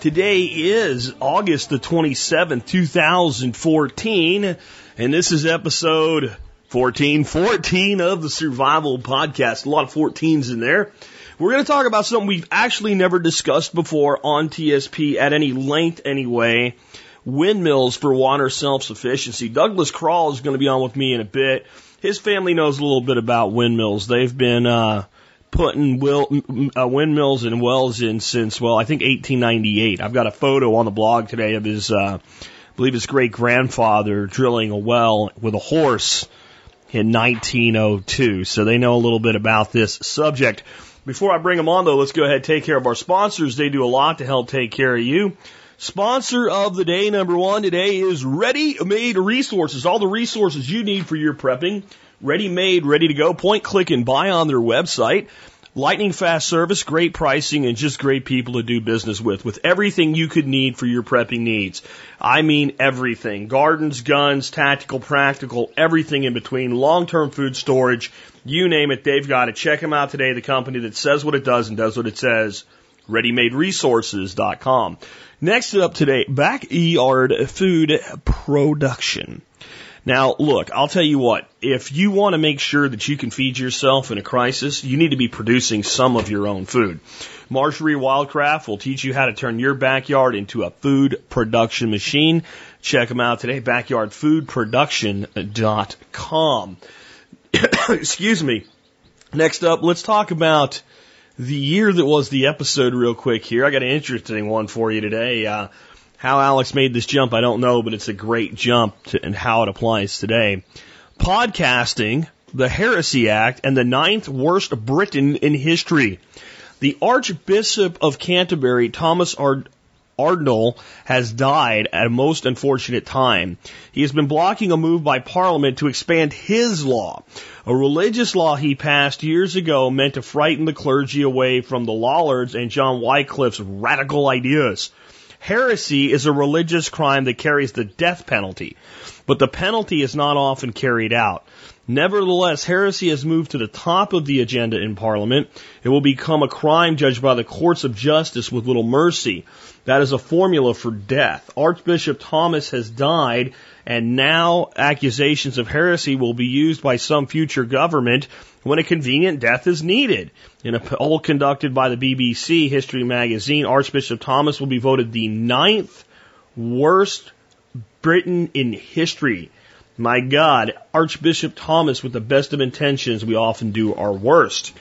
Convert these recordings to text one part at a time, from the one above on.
Today is August the 27th, 2014, and this is episode 1414 of the Survival Podcast. A lot of 14s in there. We're going to talk about something we've actually never discussed before on TSP at any length anyway. Windmills for water self-sufficiency. Douglas Crawl is going to be on with me in a bit. His family knows a little bit about windmills. They've been, uh, putting will, uh, windmills and wells in since, well, I think 1898. I've got a photo on the blog today of his, uh, I believe his great grandfather drilling a well with a horse in 1902. So they know a little bit about this subject. Before I bring them on though, let's go ahead and take care of our sponsors. They do a lot to help take care of you. Sponsor of the day number one today is Ready Made Resources. All the resources you need for your prepping. Ready made, ready to go. Point, click, and buy on their website. Lightning fast service, great pricing, and just great people to do business with, with everything you could need for your prepping needs. I mean everything. Gardens, guns, tactical, practical, everything in between, long-term food storage, you name it, they've got it. Check them out today, the company that says what it does and does what it says. ReadyMadeResources.com. Next up today, backyard food production. Now, look, I'll tell you what, if you want to make sure that you can feed yourself in a crisis, you need to be producing some of your own food. Marjorie Wildcraft will teach you how to turn your backyard into a food production machine. Check them out today, backyardfoodproduction.com. Excuse me. Next up, let's talk about the year that was the episode real quick here. I got an interesting one for you today. Uh, how Alex made this jump, I don't know, but it's a great jump to, and how it applies today. Podcasting, the Heresy Act, and the ninth worst Briton in history. The Archbishop of Canterbury, Thomas Ard- has died at a most unfortunate time. He has been blocking a move by Parliament to expand his law. A religious law he passed years ago meant to frighten the clergy away from the Lollards and John Wycliffe's radical ideas. Heresy is a religious crime that carries the death penalty, but the penalty is not often carried out. Nevertheless, heresy has moved to the top of the agenda in Parliament. It will become a crime judged by the courts of justice with little mercy. That is a formula for death. Archbishop Thomas has died, and now accusations of heresy will be used by some future government when a convenient death is needed. In a poll conducted by the BBC History Magazine, Archbishop Thomas will be voted the ninth worst Briton in history. My God, Archbishop Thomas, with the best of intentions, we often do our worst.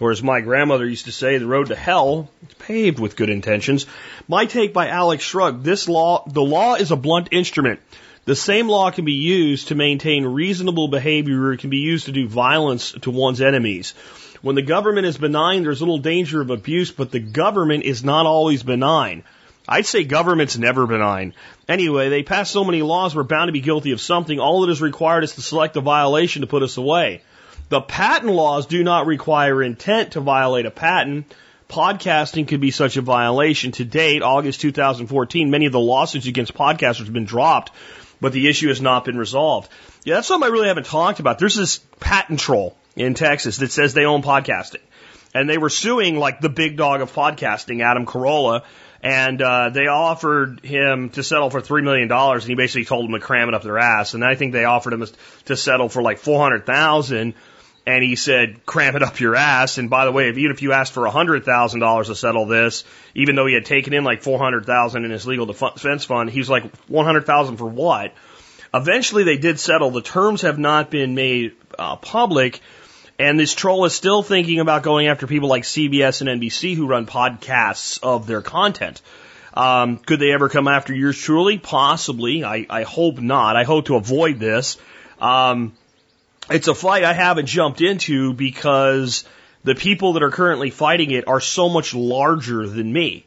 Or as my grandmother used to say, the road to hell is paved with good intentions. My take by Alex Shrug, this law, the law is a blunt instrument. The same law can be used to maintain reasonable behavior. It can be used to do violence to one's enemies. When the government is benign, there's little danger of abuse, but the government is not always benign. I'd say government's never benign. Anyway, they pass so many laws, we're bound to be guilty of something. All that is required is to select a violation to put us away. The patent laws do not require intent to violate a patent. Podcasting could be such a violation. To date, August 2014, many of the lawsuits against podcasters have been dropped, but the issue has not been resolved. Yeah, that's something I really haven't talked about. There's this patent troll in Texas that says they own podcasting. And they were suing like the big dog of podcasting, Adam Carolla, and uh, they offered him to settle for three million dollars, and he basically told them to cram it up their ass. And I think they offered him to settle for like four hundred thousand, and he said, "Cram it up your ass." And by the way, if, even if you asked for a hundred thousand dollars to settle this, even though he had taken in like four hundred thousand in his legal defense fund, he's like one hundred thousand for what? Eventually, they did settle. The terms have not been made uh, public. And this troll is still thinking about going after people like CBS and NBC who run podcasts of their content. Um, could they ever come after yours truly? Possibly. I, I hope not. I hope to avoid this. Um, it's a fight I haven't jumped into because the people that are currently fighting it are so much larger than me.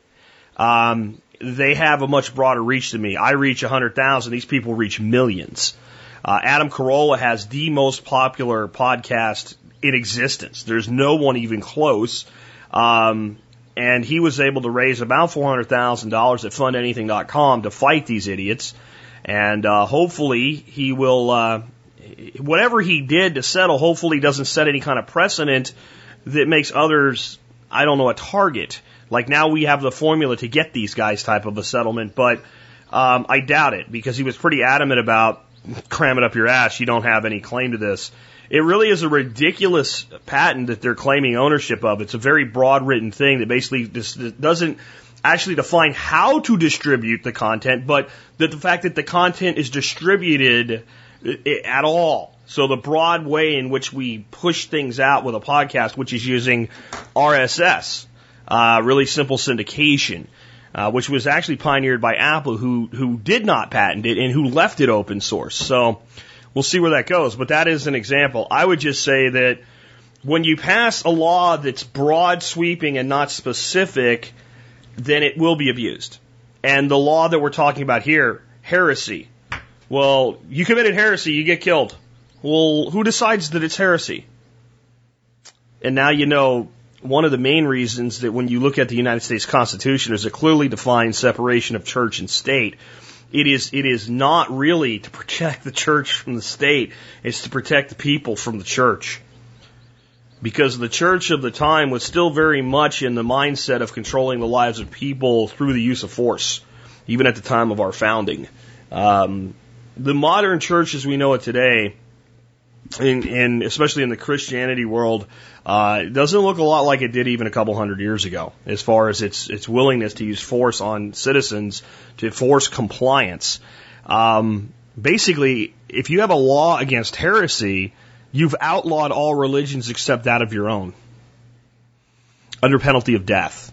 Um, they have a much broader reach than me. I reach 100,000. These people reach millions. Uh, Adam Carolla has the most popular podcast in existence. There's no one even close. Um, and he was able to raise about $400,000 at fundanything.com to fight these idiots. And uh, hopefully he will, uh, whatever he did to settle, hopefully doesn't set any kind of precedent that makes others, I don't know, a target. Like now we have the formula to get these guys type of a settlement, but um, I doubt it because he was pretty adamant about cram it up your ass. You don't have any claim to this. It really is a ridiculous patent that they're claiming ownership of. It's a very broad written thing that basically just doesn't actually define how to distribute the content, but that the fact that the content is distributed at all. So the broad way in which we push things out with a podcast, which is using RSS, uh, really simple syndication, uh, which was actually pioneered by Apple, who who did not patent it and who left it open source. So we'll see where that goes. But that is an example. I would just say that when you pass a law that's broad sweeping and not specific, then it will be abused. And the law that we're talking about here, heresy. Well, you committed heresy, you get killed. Well, who decides that it's heresy? And now you know one of the main reasons that when you look at the United States Constitution, there's a clearly defined separation of church and state. It is, it is not really to protect the church from the state. It's to protect the people from the church. Because the church of the time was still very much in the mindset of controlling the lives of people through the use of force, even at the time of our founding. Um, the modern church as we know it today, in, in especially in the Christianity world, uh, doesn't look a lot like it did even a couple hundred years ago, as far as its its willingness to use force on citizens to force compliance. Um, basically, if you have a law against heresy, you've outlawed all religions except that of your own, under penalty of death.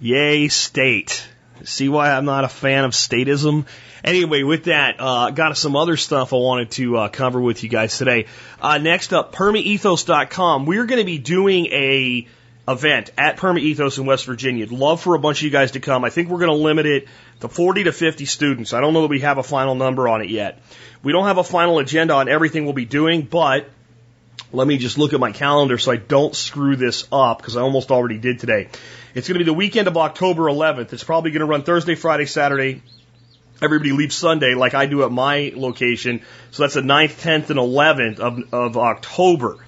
Yay, state! See why I'm not a fan of statism? Anyway, with that, uh, got some other stuff I wanted to uh, cover with you guys today. Uh, next up, permaethos.com. We're going to be doing a event at Permaethos in West Virginia. I'd Love for a bunch of you guys to come. I think we're going to limit it to 40 to 50 students. I don't know that we have a final number on it yet. We don't have a final agenda on everything we'll be doing, but let me just look at my calendar so I don't screw this up because I almost already did today. It's going to be the weekend of October 11th. It's probably going to run Thursday, Friday, Saturday, everybody leaves Sunday like I do at my location. So that's the 9th, 10th, and 11th of, of October.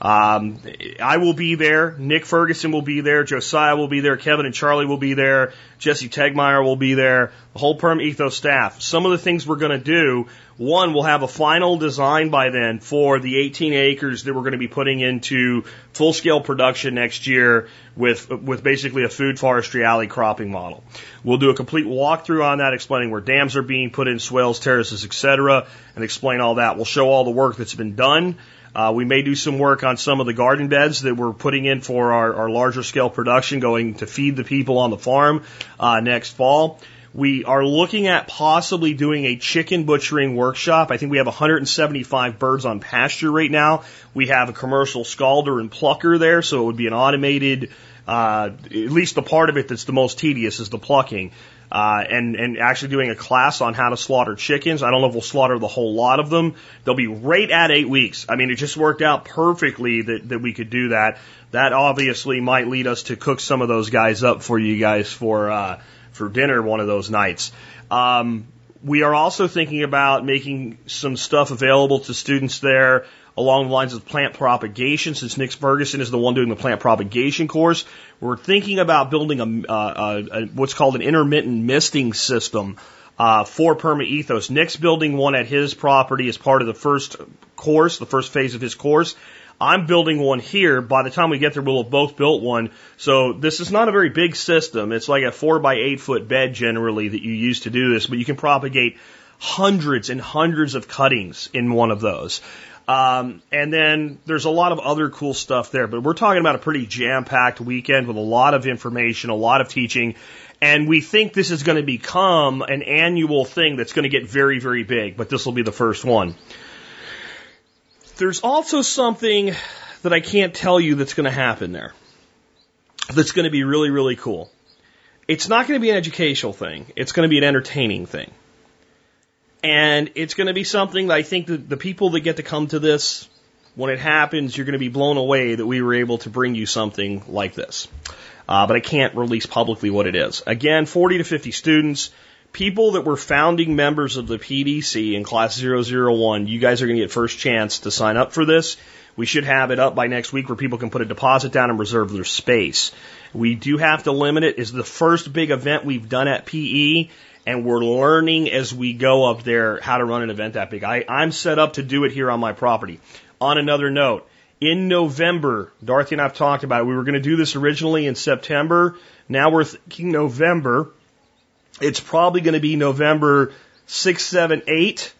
Um, I will be there. Nick Ferguson will be there. Josiah will be there. Kevin and Charlie will be there. Jesse Tegmeyer will be there. The whole Perm Ethos staff. Some of the things we're going to do. One, we'll have a final design by then for the 18 acres that we're going to be putting into full scale production next year with, with basically a food forestry alley cropping model. We'll do a complete walkthrough on that, explaining where dams are being put in, swales, terraces, etc., and explain all that. We'll show all the work that's been done. Uh, we may do some work on some of the garden beds that we're putting in for our, our larger scale production, going to feed the people on the farm uh, next fall. We are looking at possibly doing a chicken butchering workshop. I think we have 175 birds on pasture right now. We have a commercial scalder and plucker there, so it would be an automated, uh, at least the part of it that's the most tedious is the plucking uh, and and actually doing a class on how to slaughter chickens. I don't know if we'll slaughter the whole lot of them. They'll be right at eight weeks. I mean, it just worked out perfectly that that we could do that. That obviously might lead us to cook some of those guys up for you guys for uh, for dinner one of those nights. Um, we are also thinking about making some stuff available to students there along the lines of plant propagation, since Nick Ferguson is the one doing the plant propagation course. We're thinking about building a, uh, a, a what's called an intermittent misting system uh, for Perma Ethos. Nick's building one at his property as part of the first course, the first phase of his course. I'm building one here. By the time we get there, we'll have both built one. So this is not a very big system. It's like a four by eight foot bed generally that you use to do this, but you can propagate hundreds and hundreds of cuttings in one of those. Um, and then there's a lot of other cool stuff there, but we're talking about a pretty jam packed weekend with a lot of information, a lot of teaching. And we think this is going to become an annual thing that's going to get very, very big, but this will be the first one. There's also something that I can't tell you that's going to happen there. That's going to be really, really cool. it's not going to be an educational thing. It's going to be an entertaining thing. And it's going to be something that I think that the people that get to come to this, when it happens, you're going to be blown away that we were able to bring you something like this. Uh, but I can't release publicly what it is. Again, 40 to 50 students, people that were founding members of the PDC in class 001, you guys are going to get first chance to sign up for this. We should have it up by next week where people can put a deposit down and reserve their space. We do have to limit it. It's the first big event we've done at PE and we're learning as we go up there how to run an event that big. I, I'm set up to do it here on my property. On another note, in November, Dorothy and I have talked about it. We were going to do this originally in September. Now we're thinking November. It's probably going to be November 6, 7, 8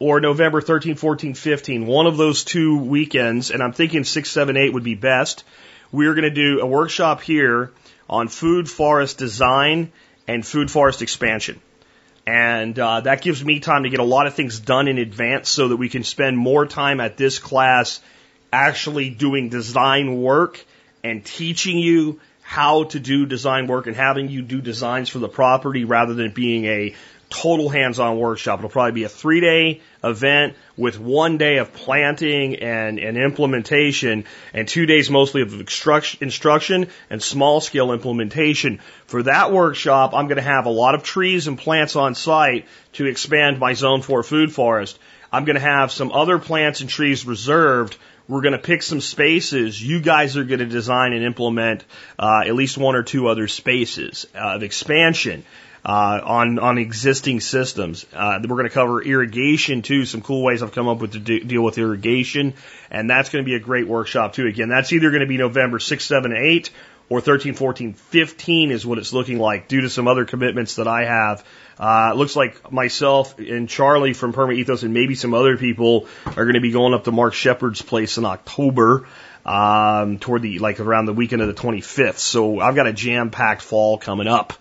or November 13, 14, 15. One of those two weekends, and I'm thinking 6, 7, 8 would be best. We're going to do a workshop here on food forest design and food forest expansion. And uh, that gives me time to get a lot of things done in advance so that we can spend more time at this class actually doing design work and teaching you how to do design work and having you do designs for the property rather than being a total hands-on workshop. It'll probably be a three-day event with one day of planting and, and implementation and two days mostly of instruction and small-scale implementation. For that workshop, I'm going to have a lot of trees and plants on site to expand my Zone 4 food forest. I'm going to have some other plants and trees reserved we're going to pick some spaces. You guys are going to design and implement uh, at least one or two other spaces uh, of expansion. Uh, on on existing systems. Uh, we're going to cover irrigation too. Some cool ways I've come up with to de- deal with irrigation, and that's going to be a great workshop too. Again, that's either going to be November 6, 7, 8 or 13, 14, 15 is what it's looking like due to some other commitments that I have uh, it looks like myself and Charlie from Perma Ethos and maybe some other people are going to be going up to Mark Shepard's place in October, um, toward the, like around the weekend of the 25th. So I've got a jam packed fall coming up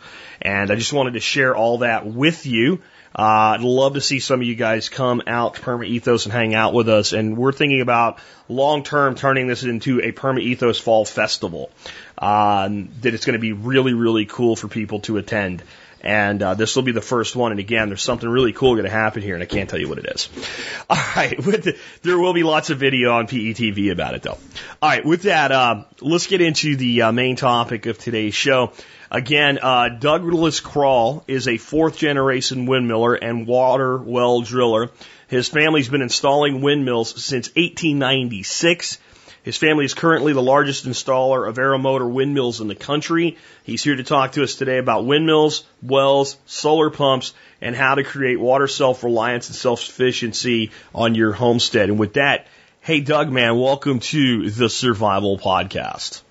and I just wanted to share all that with you. Uh, I'd love to see some of you guys come out to Perma Ethos and hang out with us. And we're thinking about long term turning this into a Perma Ethos Fall Festival. Uh, that it's going to be really, really cool for people to attend. And uh, this will be the first one. And again, there's something really cool going to happen here, and I can't tell you what it is. All right, the, there will be lots of video on PETV about it, though. All right, with that, uh, let's get into the uh, main topic of today's show. Again, uh, Douglas Krall is a fourth generation windmiller and water well driller. His family's been installing windmills since 1896. His family is currently the largest installer of Aermotor windmills in the country. He's here to talk to us today about windmills, wells, solar pumps, and how to create water self-reliance and self-sufficiency on your homestead. And with that, hey Doug, man, welcome to the Survival Podcast.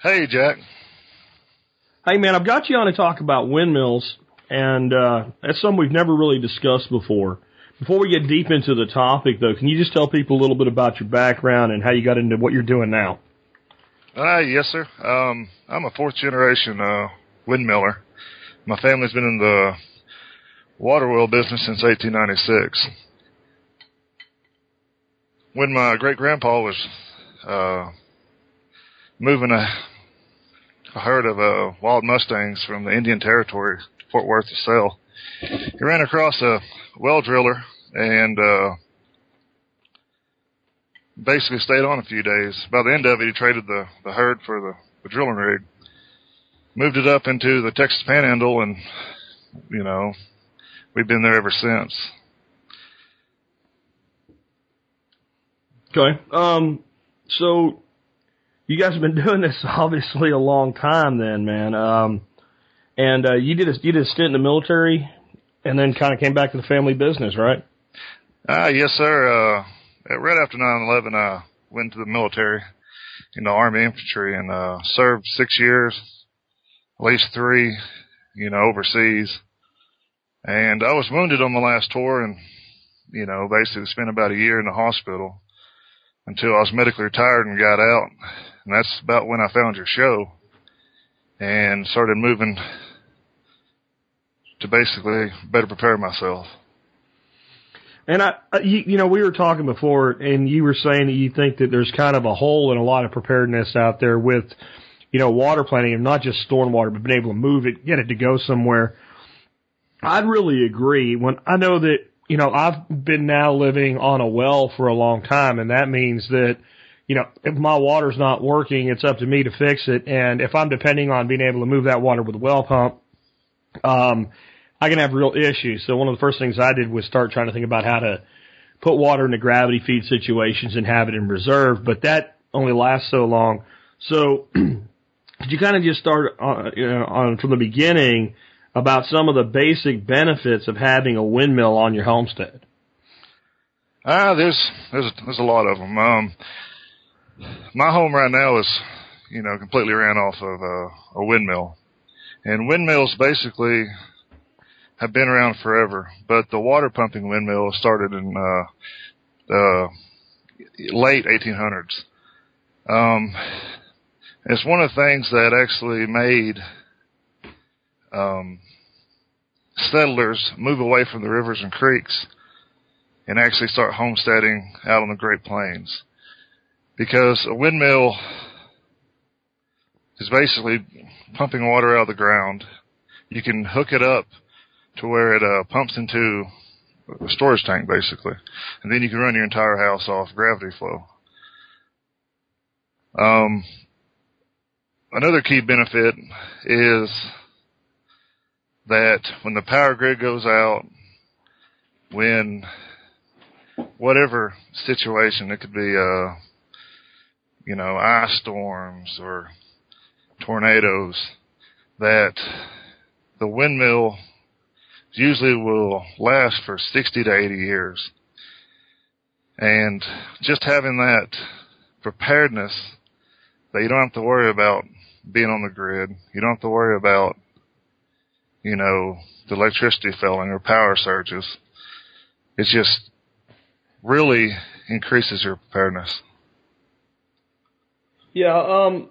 Hey Jack. Hey man, I've got you on to talk about windmills, and uh, that's something we've never really discussed before. Before we get deep into the topic, though, can you just tell people a little bit about your background and how you got into what you're doing now? Uh, yes, sir. Um, I'm a fourth generation uh, windmiller. My family's been in the water wheel business since 1896. When my great grandpa was uh, moving a, a herd of uh, wild mustangs from the Indian Territory, Fort Worth, to sell, he ran across a well driller and uh, basically stayed on a few days. By the end of it, he traded the, the herd for the, the drilling rig, moved it up into the Texas Panhandle, and you know we've been there ever since. Okay. Um. So you guys have been doing this obviously a long time, then, man. Um. And uh, you did a you did a stint in the military and then kind of came back to the family business, right? Uh, yes, sir. Uh, right after 9/11, I went to the military, in the Army infantry, and uh, served six years, at least three, you know, overseas. And I was wounded on my last tour, and you know, basically spent about a year in the hospital until I was medically retired and got out. And that's about when I found your show and started moving to basically better prepare myself. And I, you, you know, we were talking before, and you were saying that you think that there's kind of a hole in a lot of preparedness out there with, you know, water planning and not just storing water, but being able to move it, get it to go somewhere. I'd really agree when I know that, you know, I've been now living on a well for a long time and that means that, you know, if my water's not working, it's up to me to fix it. And if I'm depending on being able to move that water with a well pump, um, I can have real issues. So one of the first things I did was start trying to think about how to put water into gravity feed situations and have it in reserve, but that only lasts so long. So could you kind of just start on, you know, on from the beginning about some of the basic benefits of having a windmill on your homestead? Ah, there's there's there's a lot of them. Um, my home right now is, you know, completely ran off of a, a windmill, and windmills basically have been around forever. But the water pumping windmill started in uh, the late 1800s. Um, it's one of the things that actually made um, settlers move away from the rivers and creeks and actually start homesteading out on the Great Plains. Because a windmill is basically pumping water out of the ground. You can hook it up to where it uh, pumps into a storage tank basically, and then you can run your entire house off gravity flow. Um, another key benefit is that when the power grid goes out, when whatever situation, it could be, uh, you know, ice storms or tornadoes, that the windmill usually will last for 60 to 80 years. And just having that preparedness that you don't have to worry about being on the grid. You don't have to worry about, you know, the electricity failing or power surges. It just really increases your preparedness. Yeah, um,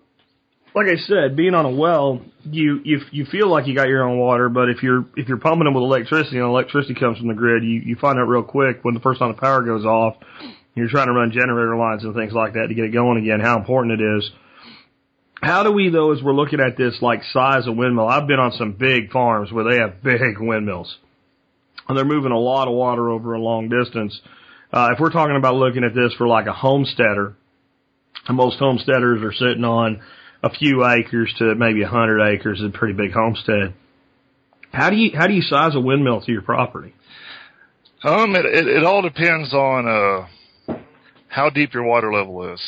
like I said, being on a well, you you you feel like you got your own water, but if you're if you're pumping them with electricity and electricity comes from the grid, you you find out real quick when the first time the power goes off, you're trying to run generator lines and things like that to get it going again. How important it is. How do we though, as we're looking at this like size of windmill? I've been on some big farms where they have big windmills, and they're moving a lot of water over a long distance. Uh, if we're talking about looking at this for like a homesteader, most homesteaders are sitting on a few acres to maybe a hundred acres is a pretty big homestead. How do you how do you size a windmill to your property? Um, it, it, it all depends on, uh, how deep your water level is.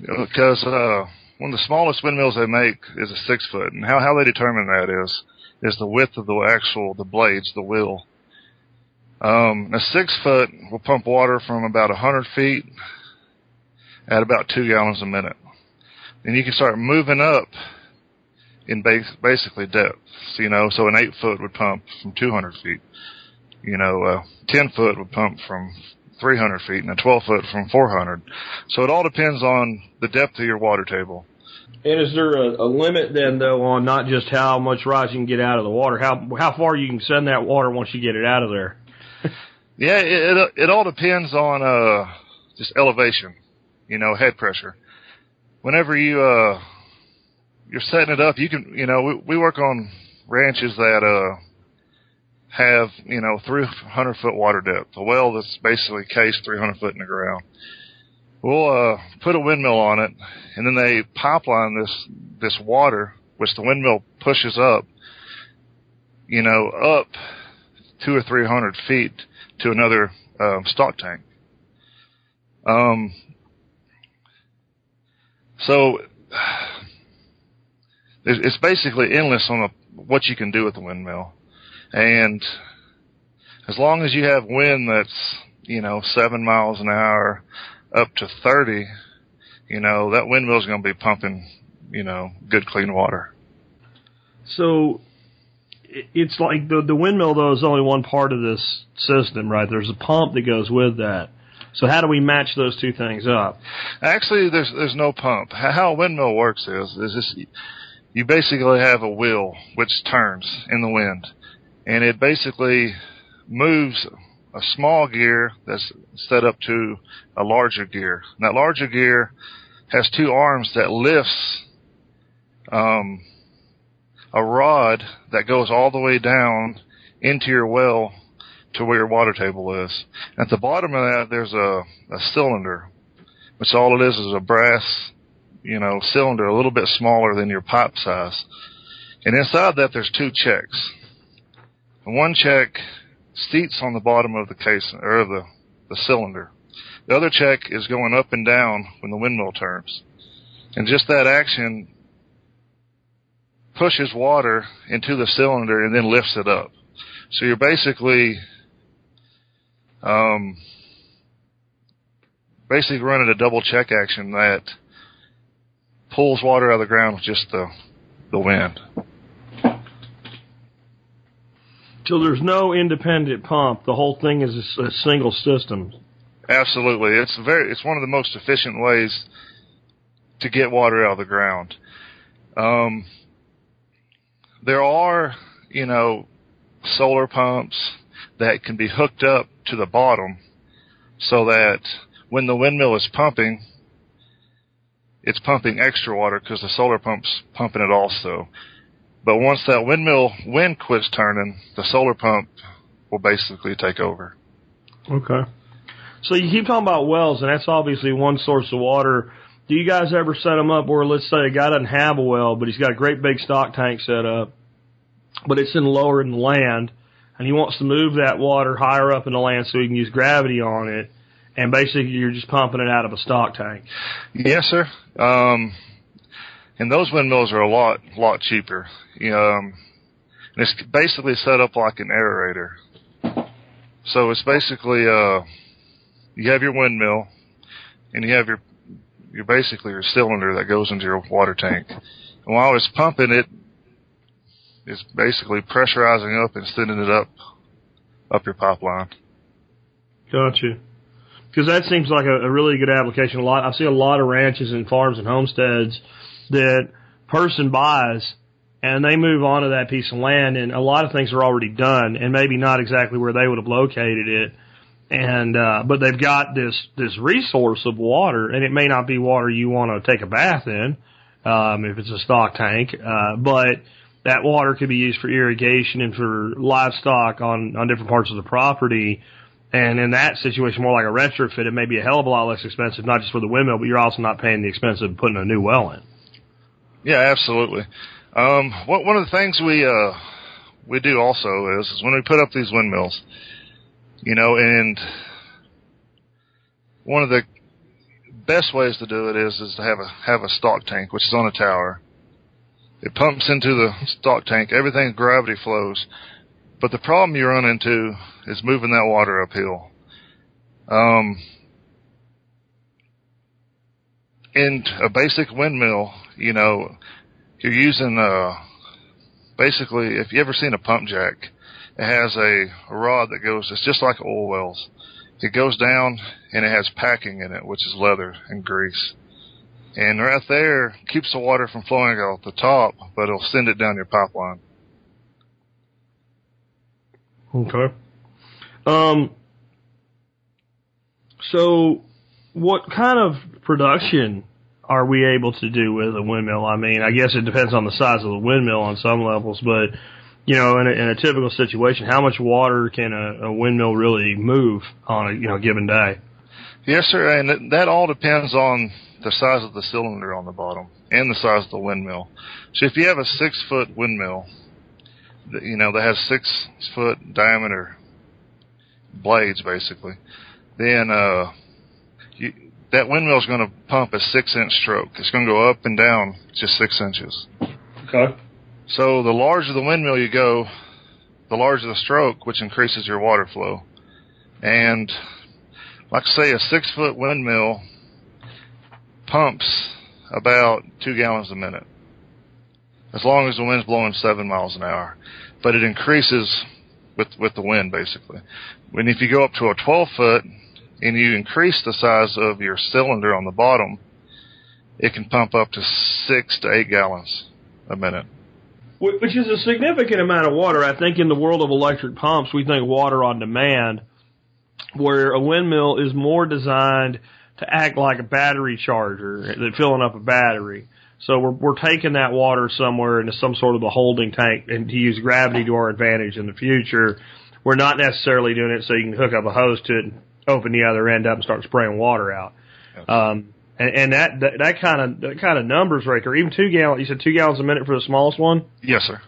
Because, uh, one of the smallest windmills they make is a six foot, and how, how they determine that is, is the width of the actual, the blades, the wheel. Um, a six foot will pump water from about a hundred feet at about two gallons a minute. And you can start moving up in base, basically depth. You know, so an eight foot would pump from 200 feet. You know, uh, 10 foot would pump from 300 feet and a 12 foot from 400. So it all depends on the depth of your water table. And is there a, a limit then though on not just how much rise you can get out of the water, how how far you can send that water once you get it out of there? Yeah, it, it, it all depends on, uh, just elevation, you know, head pressure. Whenever you, uh, you're setting it up, you can, you know, we, we work on ranches that, uh, have, you know, 300 foot water depth, a well that's basically cased 300 foot in the ground. We'll, uh, put a windmill on it and then they pipeline this, this water, which the windmill pushes up, you know, up two or three hundred feet to another, um, stock tank. Um, so it's basically endless on the, what you can do with the windmill. And as long as you have wind that's, you know, seven miles an hour up to 30, you know, that windmill's going to be pumping, you know, good clean water. So it's like the the windmill though is only one part of this system, right? There's a pump that goes with that. So how do we match those two things up? Actually, there's there's no pump. How a windmill works is is this you basically have a wheel which turns in the wind, and it basically moves a small gear that's set up to a larger gear. And that larger gear has two arms that lifts um, a rod that goes all the way down into your well to where your water table is. At the bottom of that, there's a, a cylinder, which all it is is a brass, you know, cylinder, a little bit smaller than your pipe size. And inside that, there's two checks. One check seats on the bottom of the case or the the cylinder. The other check is going up and down when the windmill turns. And just that action pushes water into the cylinder and then lifts it up. So you're basically um, basically running a double check action that pulls water out of the ground with just the the wind. So there's no independent pump. The whole thing is a single system. Absolutely, it's very it's one of the most efficient ways to get water out of the ground. Um, there are you know solar pumps that can be hooked up to the bottom so that when the windmill is pumping, it's pumping extra water because the solar pump's pumping it also. But once that windmill wind quits turning, the solar pump will basically take over. Okay. So you keep talking about wells, and that's obviously one source of water. Do you guys ever set them up where, let's say, a guy doesn't have a well, but he's got a great big stock tank set up, but it's in lower in the land, and he wants to move that water higher up in the land so he can use gravity on it, and basically you're just pumping it out of a stock tank. Yes, sir. Um, and those windmills are a lot, lot cheaper. Um, and it's basically set up like an aerator. So it's basically, uh, you have your windmill and you have your, your basically your cylinder that goes into your water tank. And while it's pumping it, it's basically pressurizing up and sending it up, up your pipeline. Gotcha. Because that seems like a, a really good application. A lot, I see a lot of ranches and farms and homesteads that person buys and they move on to that piece of land and a lot of things are already done and maybe not exactly where they would have located it. And, uh, but they've got this, this resource of water and it may not be water you want to take a bath in, um, if it's a stock tank, uh, but that water could be used for irrigation and for livestock on, on different parts of the property. And in that situation, more like a retrofit, it may be a hell of a lot less expensive, not just for the windmill, but you're also not paying the expense of putting a new well in. Yeah, absolutely. Um, what, one of the things we uh, we do also is, is when we put up these windmills, you know, and one of the best ways to do it is is to have a have a stock tank, which is on a tower. It pumps into the stock tank. Everything gravity flows, but the problem you run into is moving that water uphill. Um, in a basic windmill, you know, you're using uh basically if you ever seen a pump jack, it has a, a rod that goes it's just like oil wells. It goes down and it has packing in it, which is leather and grease. And right there keeps the water from flowing out the top, but it'll send it down your pipeline. Okay. Um, so what kind of production are we able to do with a windmill? I mean, I guess it depends on the size of the windmill on some levels, but you know, in a, in a typical situation, how much water can a, a windmill really move on a you know given day? Yes, sir, and that- that all depends on the size of the cylinder on the bottom and the size of the windmill. So if you have a six foot windmill, that, you know, that has six foot diameter blades basically, then, uh, you, that windmill is going to pump a six inch stroke. It's going to go up and down just six inches. Okay. So the larger the windmill you go, the larger the stroke, which increases your water flow. And like I say, a six foot windmill pumps about two gallons a minute. As long as the wind's blowing seven miles an hour. But it increases with, with the wind basically. When if you go up to a 12 foot and you increase the size of your cylinder on the bottom, it can pump up to six to eight gallons a minute. Which is a significant amount of water. I think in the world of electric pumps, we think water on demand, where a windmill is more designed to act like a battery charger, filling up a battery. So we're we're taking that water somewhere into some sort of a holding tank and to use gravity to our advantage in the future. We're not necessarily doing it so you can hook up a hose to it and open the other end up and start spraying water out. Um, and, and that, that that kind of that kind of numbers right there. Even two gallons. You said two gallons a minute for the smallest one. Yes, sir.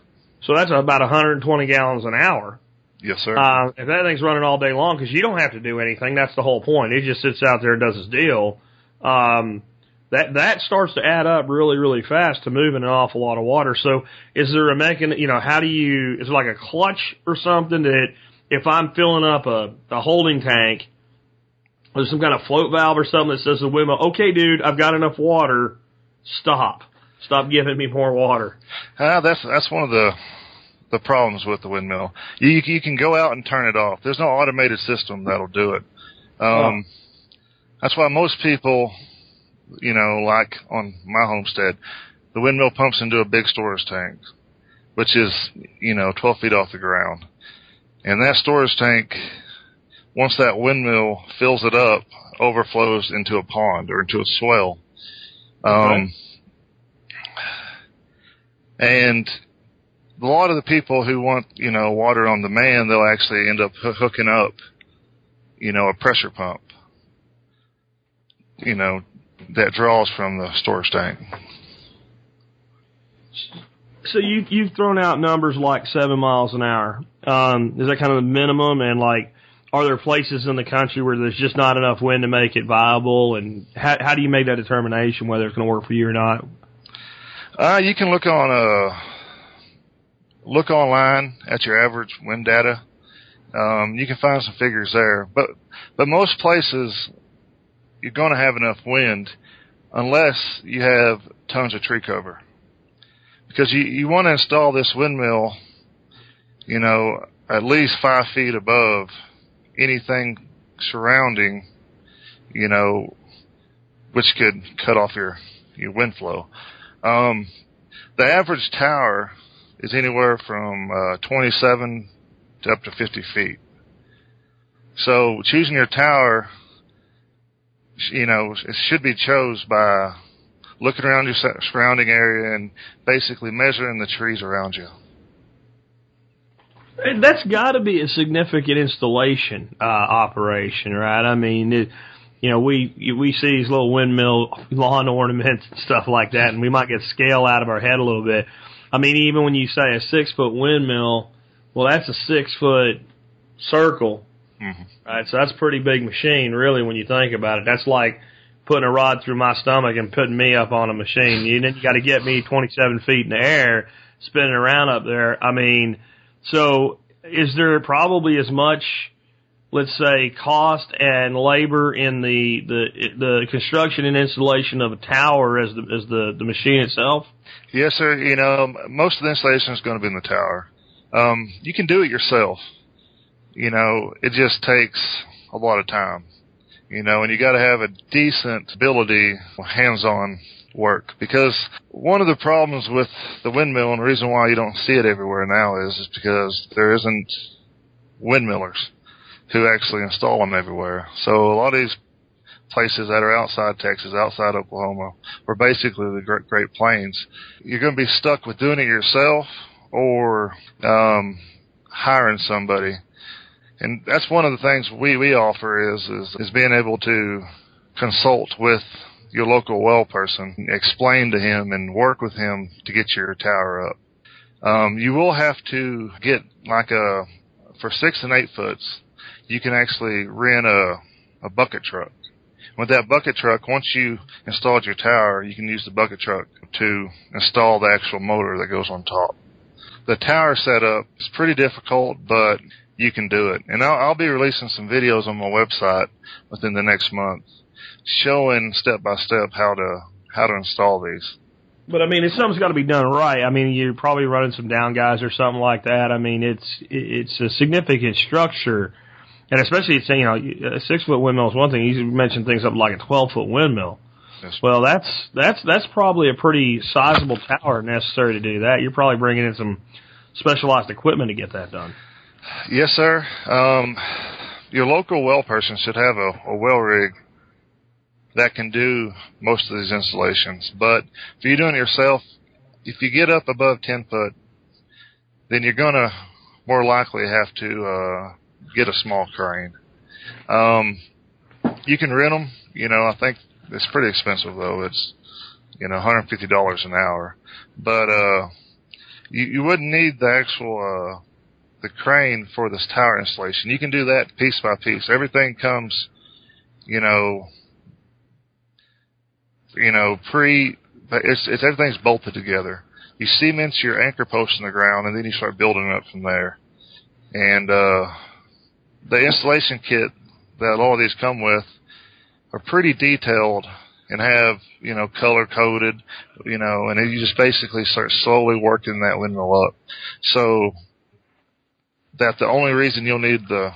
So that's about 120 gallons an hour. Yes, sir. Uh, if that thing's running all day long, because you don't have to do anything, that's the whole point. It just sits out there and does its deal. Um, that that starts to add up really, really fast to moving an awful lot of water. So, is there a mechanism? You know, how do you? Is it like a clutch or something that if I'm filling up a, a holding tank, there's some kind of float valve or something that says to the windmill, "Okay, dude, I've got enough water. Stop. Stop giving me more water." Uh, that's that's one of the the problems with the windmill. You you can go out and turn it off. There's no automated system that'll do it. Um, That's why most people, you know, like on my homestead, the windmill pumps into a big storage tank, which is you know 12 feet off the ground, and that storage tank, once that windmill fills it up, overflows into a pond or into a swale. Um, and a lot of the people who want, you know, water on demand, they'll actually end up hoo- hooking up, you know, a pressure pump, you know, that draws from the storage tank. So you you've thrown out numbers like seven miles an hour. Um, is that kind of the minimum? And like, are there places in the country where there's just not enough wind to make it viable? And how how do you make that determination whether it's going to work for you or not? Uh, you can look on, uh, look online at your average wind data. Um, you can find some figures there, but, but most places, you're going to have enough wind unless you have tons of tree cover. Because you, you want to install this windmill, you know, at least five feet above anything surrounding, you know, which could cut off your, your wind flow. Um, the average tower is anywhere from uh, 27 to up to 50 feet. So choosing your tower, you know, it should be chose by looking around your surrounding area and basically measuring the trees around you. That's got to be a significant installation uh, operation, right? I mean, it, you know, we we see these little windmill lawn ornaments and stuff like that, and we might get scale out of our head a little bit. I mean, even when you say a six foot windmill, well, that's a six foot circle, Mhm. right? So that's a pretty big machine, really, when you think about it. That's like putting a rod through my stomach and putting me up on a machine. You then you got to get me 27 feet in the air, spinning around up there. I mean, so is there probably as much, let's say, cost and labor in the the the construction and installation of a tower as the as the the machine itself? Yes, sir. You know, most of the installation is going to be in the tower. Um, you can do it yourself. You know, it just takes a lot of time. You know, and you got to have a decent ability, hands-on work. Because one of the problems with the windmill, and the reason why you don't see it everywhere now, is, is because there isn't windmillers who actually install them everywhere. So a lot of these places that are outside Texas, outside Oklahoma, or basically the Great, Great Plains, you're going to be stuck with doing it yourself or um, hiring somebody. And that's one of the things we, we offer is, is is being able to consult with your local well person, explain to him and work with him to get your tower up. Um, you will have to get like a for six and eight foots. You can actually rent a a bucket truck. With that bucket truck, once you installed your tower, you can use the bucket truck to install the actual motor that goes on top. The tower setup is pretty difficult, but you can do it. And I'll, I'll be releasing some videos on my website within the next month, showing step by step how to how to install these. But I mean, it's something's got to be done right. I mean, you're probably running some down guys or something like that. I mean, it's it's a significant structure, and especially it's you know a six foot windmill is one thing. You mentioned things up like a twelve foot windmill. Yes. Well, that's that's that's probably a pretty sizable tower necessary to do that. You're probably bringing in some specialized equipment to get that done. Yes, sir. Um, your local well person should have a, a well rig that can do most of these installations. But if you're doing it yourself, if you get up above 10 foot, then you're going to more likely have to uh, get a small crane. Um, you can rent them. You know, I think it's pretty expensive though. It's you know, $150 an hour. But uh, you, you wouldn't need the actual uh, the crane for this tower installation. You can do that piece by piece. Everything comes, you know, you know, pre. It's, it's everything's bolted together. You cement your anchor post in the ground, and then you start building it up from there. And uh, the installation kit that all of these come with are pretty detailed and have, you know, color coded, you know, and you just basically start slowly working that windmill up. So that the only reason you'll need the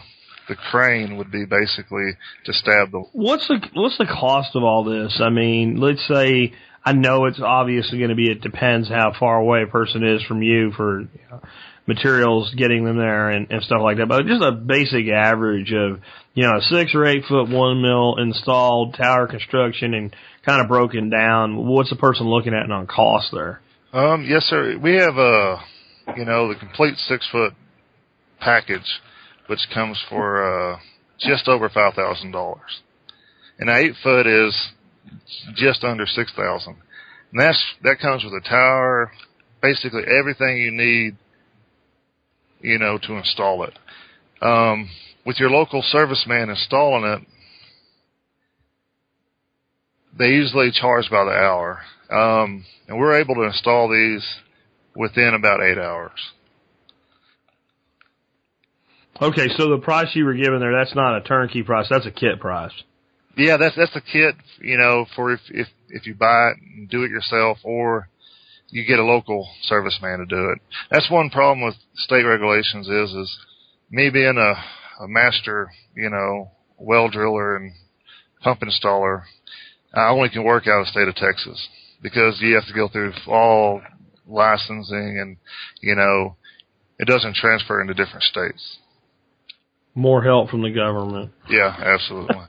the crane would be basically to stab the. What's the what's the cost of all this? I mean, let's say I know it's obviously going to be. It depends how far away a person is from you for you know, materials, getting them there, and, and stuff like that. But just a basic average of you know a six or eight foot one mil installed tower construction and kind of broken down. What's the person looking at and on cost there? Um, yes, sir. We have a, you know, the complete six foot package, which comes for uh, just over five thousand dollars, and an eight foot is just under six thousand. And that's that comes with a tower, basically everything you need, you know, to install it. Um, with your local serviceman installing it, they usually charge by the hour, um, and we're able to install these within about eight hours. Okay, so the price you were given there, that's not a turnkey price, that's a kit price. Yeah, that's that's a kit, you know, for if if if you buy it and do it yourself or you get a local serviceman to do it. That's one problem with state regulations is is me being a, a master, you know, well driller and pump installer, I only can work out of the state of Texas because you have to go through all licensing and, you know, it doesn't transfer into different states. More help from the government. Yeah, absolutely.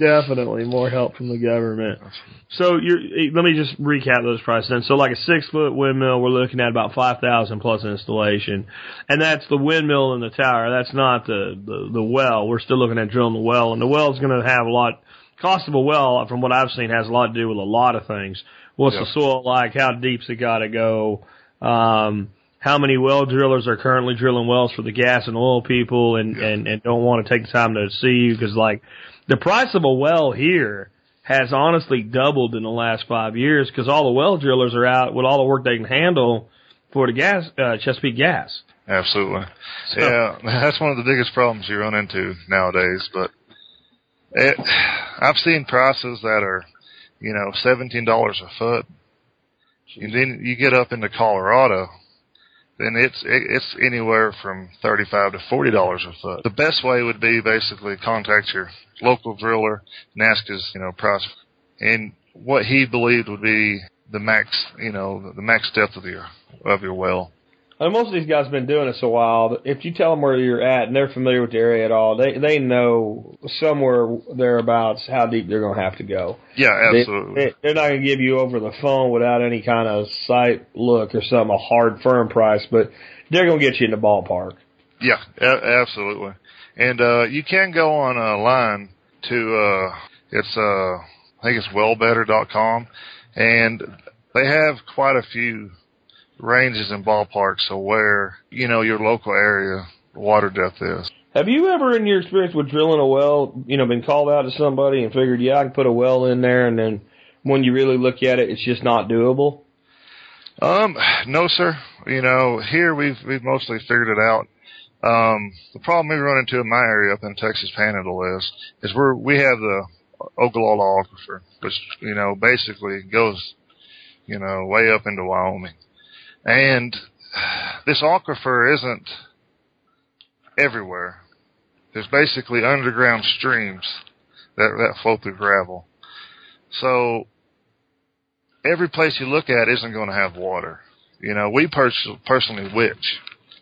Definitely more help from the government. So you're, let me just recap those prices then. So like a six foot windmill, we're looking at about 5000 plus installation. And that's the windmill and the tower. That's not the, the, the well. We're still looking at drilling the well and the well is going to have a lot, cost of a well from what I've seen has a lot to do with a lot of things. What's Yeah. the soil like? How deep's it got to go? Um, how many well drillers are currently drilling wells for the gas and oil people and, Yeah. and, and don't want to take the time to see you because like the price of a well here has honestly doubled in the last five years because all the well drillers are out with all the work they can handle for the gas, uh, Chesapeake gas. Absolutely. So- Yeah, that's one of the biggest problems you run into nowadays. But it, I've seen prices that are, you know, seventeen dollars a foot. And then you get up into Colorado, then it's it, it's anywhere from thirty-five to forty dollars a foot. The best way would be basically contact your local driller and ask his, you know, price and what he believed would be the max, you know, the max depth of your of your well. And most of these guys have been doing this a while. If you tell them where you're at and they're familiar with the area at all, they they know somewhere thereabouts how deep they're going to have to go. Yeah, absolutely. They, they're not going to give you over the phone without any kind of site look or something, a hard firm price, but they're going to get you in the ballpark. Yeah, a- absolutely. And uh you can go on uh, line to uh it's uh I think it's wellbetter.com and they have quite a few ranges and ballparks of where, you know, your local area water depth is. Have you ever, in your experience with drilling a well, you know, been called out to somebody and figured, yeah, I can put a well in there, and then when you really look at it, it's just not doable? Um, no, sir. You know, here we've we've mostly figured it out. Um, the problem we run into in my area up in Texas Panhandle is is we're we have the Ogallala Aquifer, which you know basically goes, you know, way up into Wyoming, and this aquifer isn't everywhere. There's basically underground streams that that flow through gravel. So every place you look at isn't going to have water. You know, we pers- personally witch.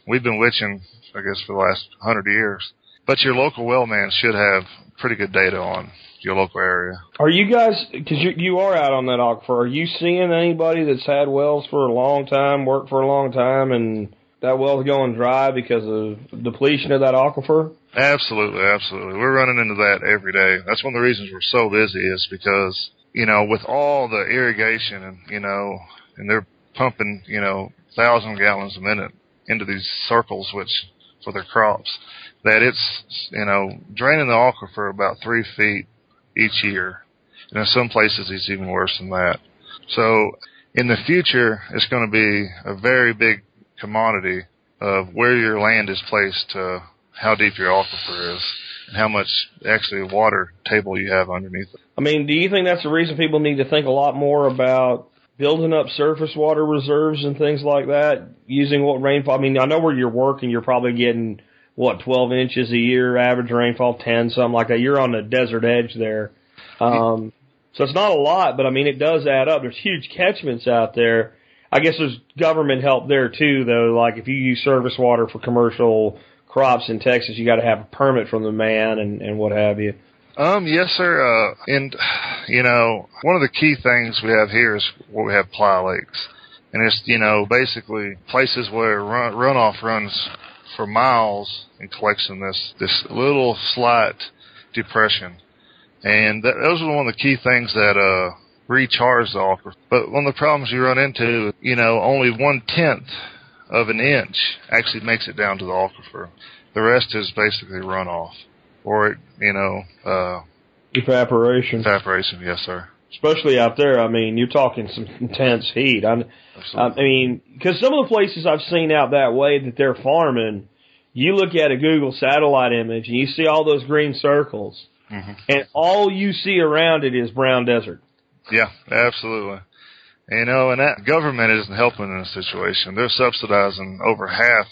We've been witching, I guess, for the last hundred years. but your local well man should have pretty good data on your local area. Are you guys, because you, you are out on that aquifer, are you seeing anybody that's had wells for a long time, worked for a long time, and that well's going dry because of depletion of that aquifer? Absolutely, absolutely. We're running into that every day. That's one of the reasons we're so busy is because, you know, with all the irrigation and, you know, and they're pumping, you know, thousand gallons a minute into these circles, which for their crops, that it's, you know, draining the aquifer about three feet each year. And in some places it's even worse than that. So in the future, it's going to be a very big commodity of where your land is placed to how deep your aquifer is and how much actually water table you have underneath it. I mean, do you think that's the reason people need to think a lot more about building up surface water reserves and things like that, using what rainfall? I mean, I know where you're working, you're probably getting what 12 inches a year, average rainfall 10, something like that. You're on the desert edge there, um, so it's not a lot, but I mean it does add up. There's huge catchments out there. I guess there's government help there too, though. Like if you use surface water for commercial crops in Texas, you got to have a permit from the man and and what have you. Um, yes, sir. Uh, and you know, one of the key things we have here is what we have playa lakes, and it's you know basically places where run, runoff runs for miles and collects in this this little slight depression, and that, those are one of the key things that uh recharge the aquifer. But one of the problems you run into, you know, only one tenth of an inch actually makes it down to the aquifer. The rest is basically runoff, or it, you know, uh, Evaporation, evaporation. Yes, sir. Especially out there. I mean, you're talking some intense heat. I, I mean, because some of the places I've seen out that way that they're farming, you look at a Google satellite image and you see all those green circles, Mhm. and all you see around it is brown desert. Yeah, absolutely. You know, and that government isn't helping in this situation. They're subsidizing over half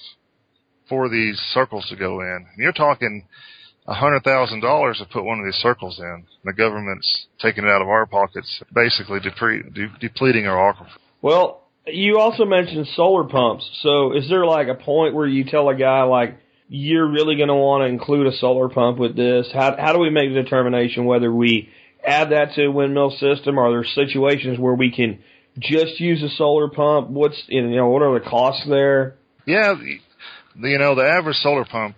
for these circles to go in. You're talking hundred thousand dollars to put one of these circles in. The government's taking it out of our pockets, basically depre- de- depleting our aquifer. Well, you also mentioned solar pumps. So is there like a point where you tell a guy like you're really going to want to include a solar pump with this? How how do we make the determination whether we add that to a windmill system? Are there situations where we can just use a solar pump? What's you know what are the costs there? Yeah, you know, the average solar pump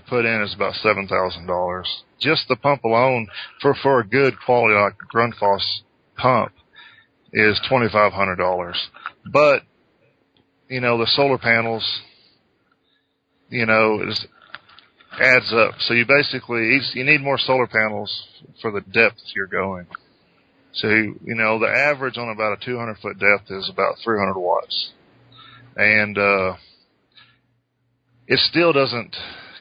to put in is about seven thousand dollars. Just the pump alone for for a good quality like Grundfos pump is twenty five hundred dollars. But you know, the solar panels, you know, is adds up. So you basically you need more solar panels for the depth you're going. So you know, the average on about a two hundred foot depth is about three hundred watts, and uh it still doesn't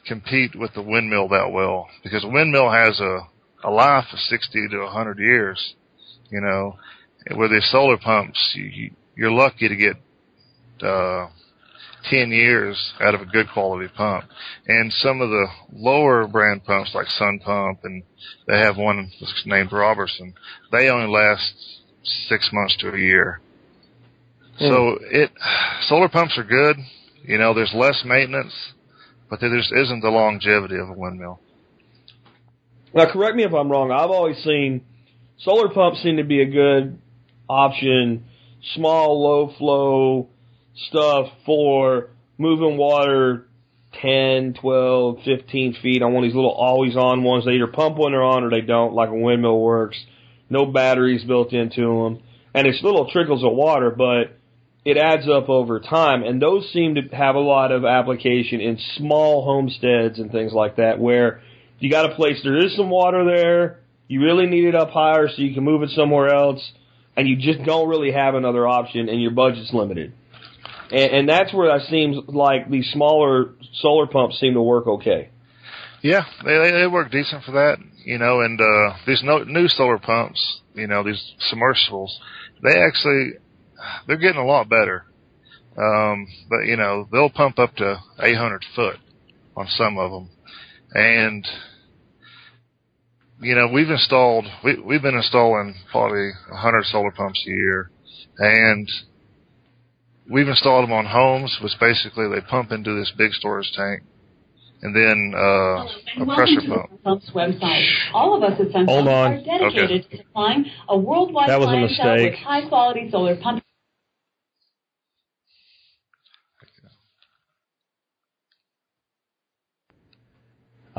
compete with the windmill that well because a windmill has a a life of 60 to 100 years, you know. With these solar pumps, you, you, you're lucky to get uh 10 years out of a good quality pump. And some of the lower brand pumps like Sun Pump and they have one that's named Robertson, they only last 6 months to a year. So it solar pumps are good. You know, there's less maintenance, but there just isn't the longevity of a windmill. Now, correct me if I'm wrong. I've always seen solar pumps seem to be a good option, small, low flow stuff for moving water 10, 12, 15 feet on one of these little always on ones. They either pump when they're on or they don't, like a windmill works. No batteries built into them. And it's little trickles of water, but it adds up over time. And those seem to have a lot of application in small homesteads and things like that where you got a place there is some water there. You really need it up higher so you can move it somewhere else, and you just don't really have another option, and your budget's limited. And, and that's where it seems like these smaller solar pumps seem to work okay. Yeah, they they, they work decent for that, you know. And uh, these no, new solar pumps, you know, these submersibles, they actually they're getting a lot better. Um, but you know, they'll pump up to 800 foot on some of them, and you know, we've installed we we've been installing probably 100 solar pumps a year, and we've installed them on homes, which basically they pump into this big storage tank, and then uh, And a pressure to the pump. Pump's website. All of us at Sun Hold Pump on. are dedicated Okay. to supplying a worldwide That was a clientele mistake. with high quality solar pump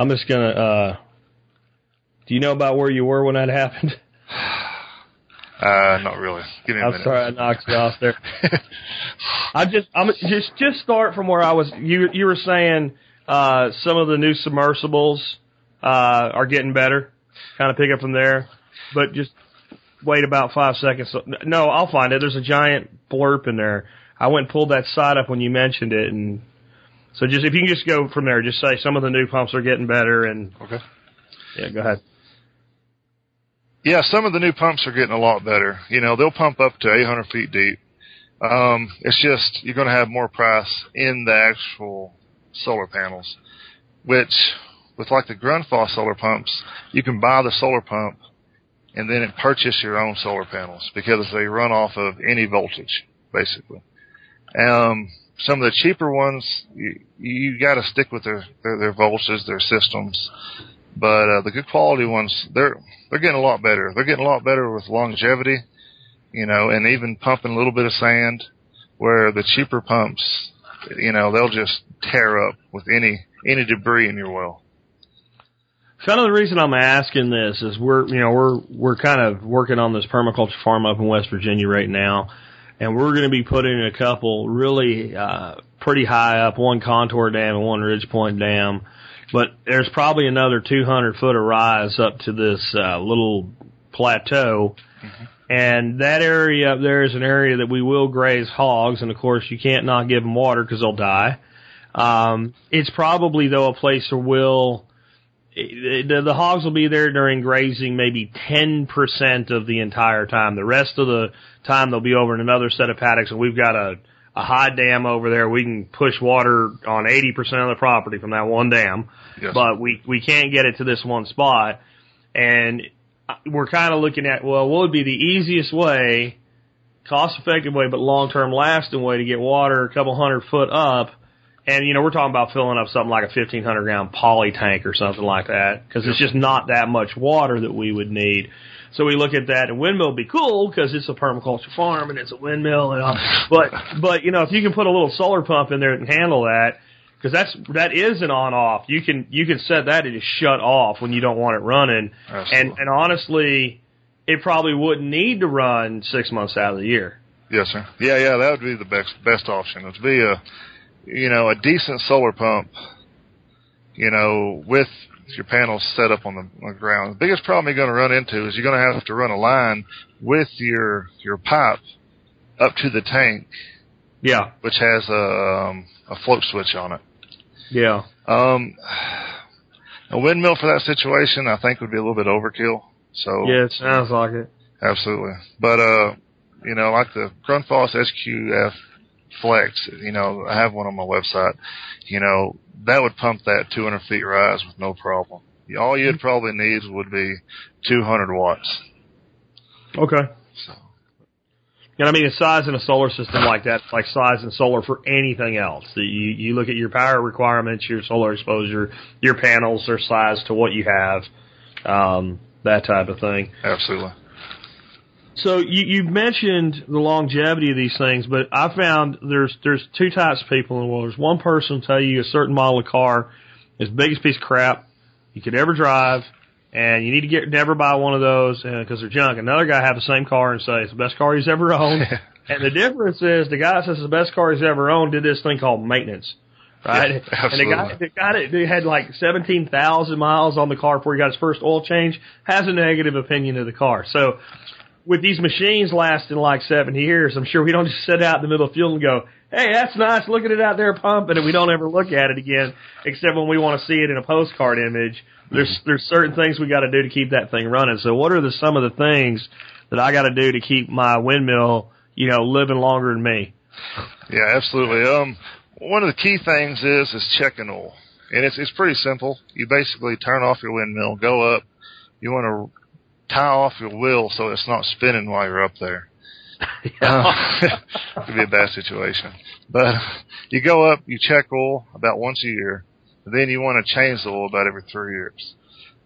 I'm just gonna. uh Do you know about where you were when that happened? Uh, not really. Give me a I'm minute. sorry I knocked you off there. I just, I'm just, just start from where I was. You, you were saying uh, some of the new submersibles uh, are getting better. Kind of pick up from there, but just wait about five seconds. No, I'll find it. There's a giant blurb in there. I went and pulled that site up when you mentioned it, and so just if you can just go from there, just say some of the new pumps are getting better, and Okay. yeah, go ahead. Yeah, some of the new pumps are getting a lot better. You know, they'll pump up to 800 feet deep. Um, it's just you're going to have more price in the actual solar panels, which with like the Grundfos solar pumps, you can buy the solar pump and then purchase your own solar panels because they run off of any voltage, basically. Um, some of the cheaper ones, you, you got to stick with their, their their voltages, their systems. But uh, the good quality ones, they're they're getting a lot better. They're getting a lot better with longevity, you know, and even pumping a little bit of sand. Where the cheaper pumps, you know, they'll just tear up with any any debris in your well. Kind of the reason I'm asking this is we're you know we're we're kind of working on this permaculture farm up in West Virginia right now, and we're going to be putting a couple really uh, pretty high up, one contour dam and one ridge point dam, but there's probably another 200 foot of rise up to this uh, little plateau. And that area up there is an area that we will graze hogs, and of course you can't not give them water because they'll die. Um, it's probably though a place where we'll Eh, the, the hogs will be there during grazing maybe 10% of the entire time. The rest of the time they'll be over in another set of paddocks and we've got a, a high dam over there. We can push water on 80% of the property from that one dam, Yes. but we, we can't get it to this one spot. And uh, we're kind of looking at, well, what would be the easiest way, cost effective way, but long term lasting way to get water a couple hundred foot up and you know, we're talking about filling up something like a 1500 gallon poly tank or something like that because it's just not that much water that we would need. So we look at that and windmill would be cool because it's a permaculture farm and it's a windmill and all. But, but you know, if you can put a little solar pump in there and handle that, because that's, that is an on off. You can, you can set that to just shut off when you don't want it running. And, and honestly, it probably wouldn't need to run six months out of the year. Yes, sir. Yeah, yeah, that would be the best best option. It'd be a, you know, a decent solar pump, you know, with your panels set up on the, on the ground. The biggest problem you're going to run into is you're going to have to run a line with your your pipe up to the tank, Yeah. which has a um, a float switch on it. Yeah. Um, a windmill for that situation, I think, would be a little bit overkill. So Yeah, it sounds like it. Absolutely. But, uh, you know, like the Grundfos SQF Flex, you know, I have one on my website, you know, that would pump that 200 feet rise with no problem. All you'd probably need would be 200 watts. Okay. So, And I mean, the size in a solar system like that, like size in solar for anything else. That you you look at your power requirements, your solar exposure, your panels are sized to what you have, um, that type of thing. absolutely. So you you mentioned the longevity of these things, but I found there's there's two types of people in the world. There's one person will tell you a certain model of car is the biggest piece of crap you could ever drive, and you need to get never buy one of those because they're junk. Another guy have the same car and say it's the best car he's ever owned. and the difference is the guy that says it's the best car he's ever owned did this thing called maintenance. Right? Yeah, and the guy, absolutely. the guy that that had like 17,000 miles on the car before he got his first oil change has a negative opinion of the car. So with these machines lasting like seven years, I'm sure we don't just sit out in the middle of the field and go, hey, that's nice, look at it out there pumping, and we don't ever look at it again, except when we want to see it in a postcard image. There's, there's certain things we got to do to keep that thing running. So what are the, some of the things that I got to do to keep my windmill, you know, living longer than me? Yeah, absolutely. Um, one of the key things is is checking oil, and it's it's pretty simple. You basically turn off your windmill, go up. You want to tie off your wheel so it's not spinning while you're up there. Uh, could be a bad situation. But you go up, you check oil about once a year, then you want to change the oil about every three years.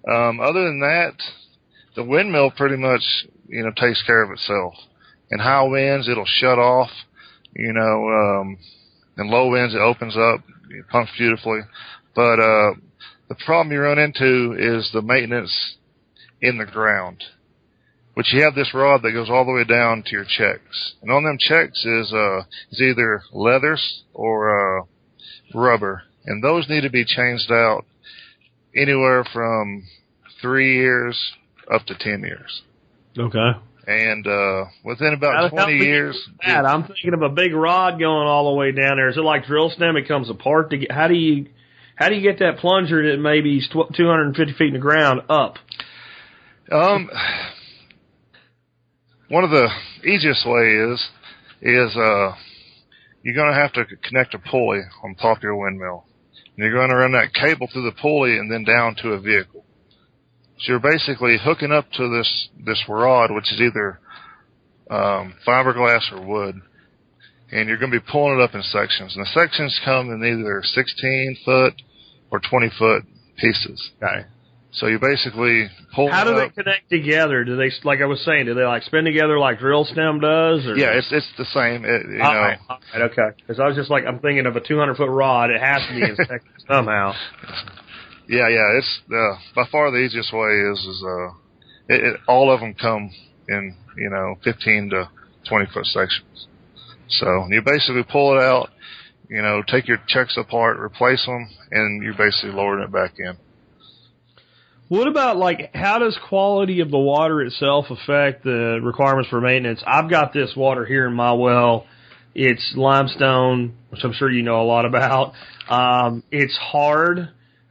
Um, other than that, the windmill pretty much, you know, takes care of itself. In high winds, it'll shut off, you know, um, in low winds, it opens up, it pumps beautifully. But, uh, the problem you run into is the maintenance in the ground. Which you have this rod that goes all the way down to your checks. And on them checks is, uh, is either leathers or, uh, rubber. And those need to be changed out anywhere from three years up to ten years. Okay. And, uh, within about How- how 20 big years, is that? I'm thinking of a big rod going all the way down there. Is it like drill stem? It comes apart to get. How do you how do you get that plunger that maybe is 250 feet in the ground up? Um, one of the easiest way is is uh, you're going to have to connect a pulley on top of your windmill. And you're going to run that cable through the pulley and then down to a vehicle. So you're basically hooking up to this this rod, which is either um, fiberglass or wood, and you're going to be pulling it up in sections. And the sections come in either 16 foot or 20 foot pieces. Okay. So you basically pull How do they connect together? Do they like I was saying? Do they like spin together like drill stem does? Or Yeah, it's it's the same. It, you know, All right, all right, okay. Because I was just like I'm thinking of a 200 foot rod. It has to be in sections somehow. yeah, yeah. It's uh, by far the easiest way is is uh, it, it, all of them come in you know 15 to 20 foot sections. So you basically pull it out, you know, take your checks apart, replace them, and you're basically lowering it back in. What about like how does quality of the water itself affect the requirements for maintenance? I've got this water here in my well. It's limestone, which I'm sure you know a lot about. Um, it's hard.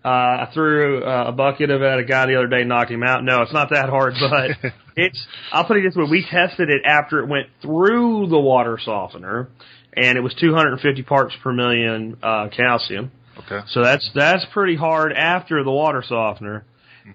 Uh, I threw uh, a bucket of it at a guy the other day, knocked him out. No, it's not that hard, but it's. I'll put it this way: we tested it after it went through the water softener, and it was 250 parts per million uh, calcium. Okay. So that's that's pretty hard after the water softener.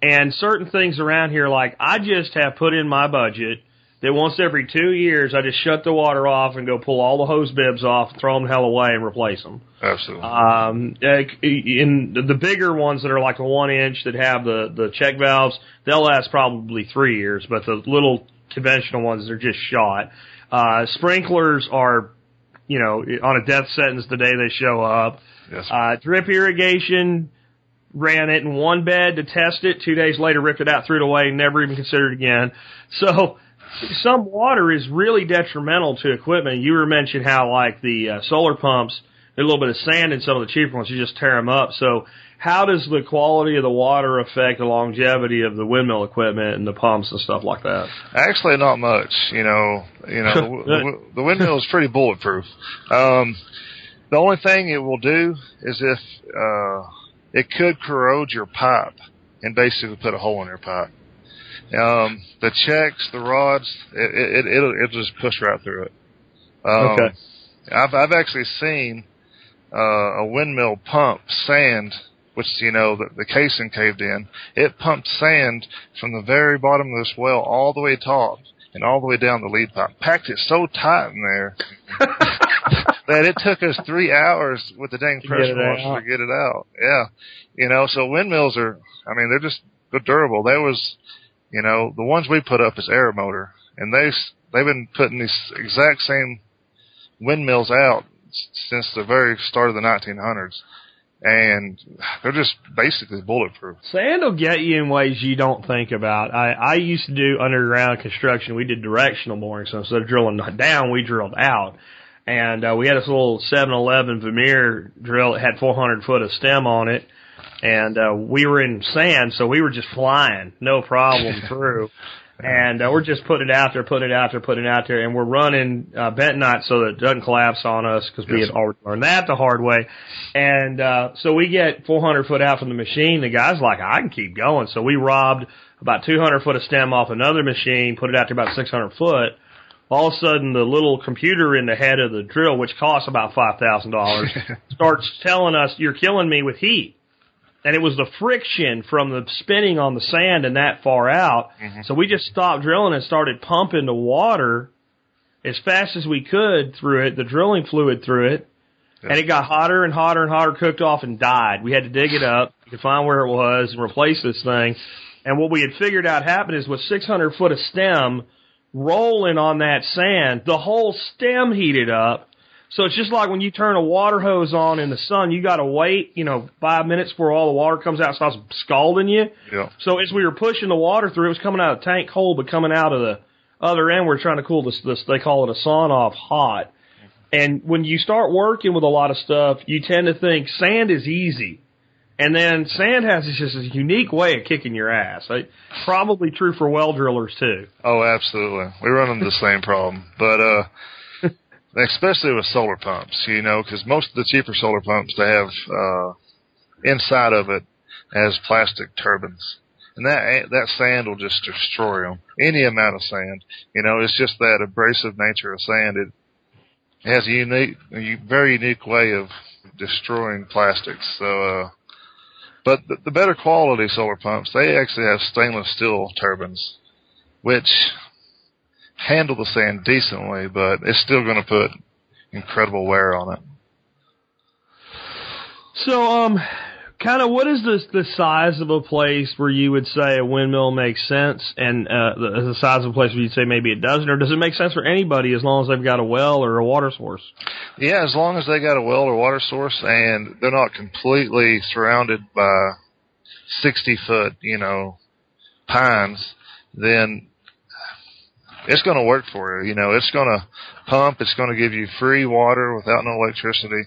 And certain things around here, like I just have put in my budget that once every two years I just shut the water off and go pull all the hose bibs off, throw them the hell away, and replace them. Absolutely. Um, in the bigger ones that are like a one inch that have the the check valves, they'll last probably three years. But the little conventional ones are just shot. Uh, sprinklers are, you know, on a death sentence the day they show up. yes. Uh, drip irrigation, ran it in one bed to test it. Two days later, ripped it out, threw it away, never even considered again. So some water is really detrimental to equipment. You were mentioning how like the uh, solar pumps, a little bit of sand in some of the cheaper ones. You just tear them up. So how does the quality of the water affect the longevity of the windmill equipment and the pumps and stuff like that? Actually, not much. You know, you know, the, the windmill is pretty bulletproof. Um, the only thing it will do is if uh, it could corrode your pipe and basically put a hole in your pipe. Um, the checks, the rods, it, it, it'll, it'll just push right through it. Um, Okay. I've, I've actually seen uh, a windmill pump sand, which you know the, the casing caved in. It pumped sand from the very bottom of this well all the way top and all the way down the lead pipe. Packed it so tight in there that it took us three hours with the dang pressure washer to get it out. Yeah, you know, so windmills are. I mean, they're just they're durable. There was, you know, the ones we put up is Aermotor, and they they've been putting these exact same windmills out since the very start of the 1900s, and they're just basically bulletproof. Sand will get you in ways you don't think about. I, I used to do underground construction. We did directional boring, so instead of drilling down, we drilled out. And uh, we had this little 7-Eleven Vermeer drill that had 400 foot of stem on it. And uh, we were in sand, so we were just flying, no problem through. And uh, we're just putting it out there, putting it out there, putting it out there, and we're running uh, bentonite so that it doesn't collapse on us because we Yes. had already learned that the hard way. And uh, so we get 400 foot out from the machine. The guy's like, I can keep going. So we robbed about 200 foot of stem off another machine, put it out to about 600 foot. All of a sudden, the little computer in the head of the drill, which costs about five thousand dollars, starts telling us, "You're killing me with heat." And it was the friction from the spinning on the sand and that far out. Mm-hmm. So we just stopped drilling and started pumping the water as fast as we could through it, the drilling fluid through it. and it got hotter and hotter and hotter, cooked off and died. We had to dig it up, we could find where it was and replace this thing. And what we had figured out happened is with 600 foot of stem rolling on that sand, the whole stem heated up. So it's just like when you turn a water hose on in the sun, you gotta wait, you know, five minutes before all the water comes out and starts scalding you. Yeah. So as we were pushing the water through, it was coming out of the tank cold, but coming out of the other end, we're trying to cool this, this they call it a sawn off hot. And when you start working with a lot of stuff, you tend to think sand is easy. And then sand has just a unique way of kicking your ass. Probably true for well drillers too. Oh, absolutely. We run into the same problem, but uh, especially with solar pumps, you know, because most of the cheaper solar pumps they have uh, inside of it has plastic turbines, and that that sand will just destroy them. Any amount of sand, you know, it's just that abrasive nature of sand. It, it has a unique, a very unique way of destroying plastics. So. uh but the, the better quality solar pumps, they actually have stainless steel turbines, which handle the sand decently, but it's still going to put incredible wear on it. So, um, kind of what is the the size of a place where you would say a windmill makes sense, and uh, the, the size of a place where you'd say maybe it doesn't, or does it make sense for anybody as long as they've got a well or a water source? Yeah, as long as they got a well or water source and they're not completely surrounded by 60 foot, you know, pines, then it's going to work for you. You know, it's going to pump. It's going to give you free water without no electricity.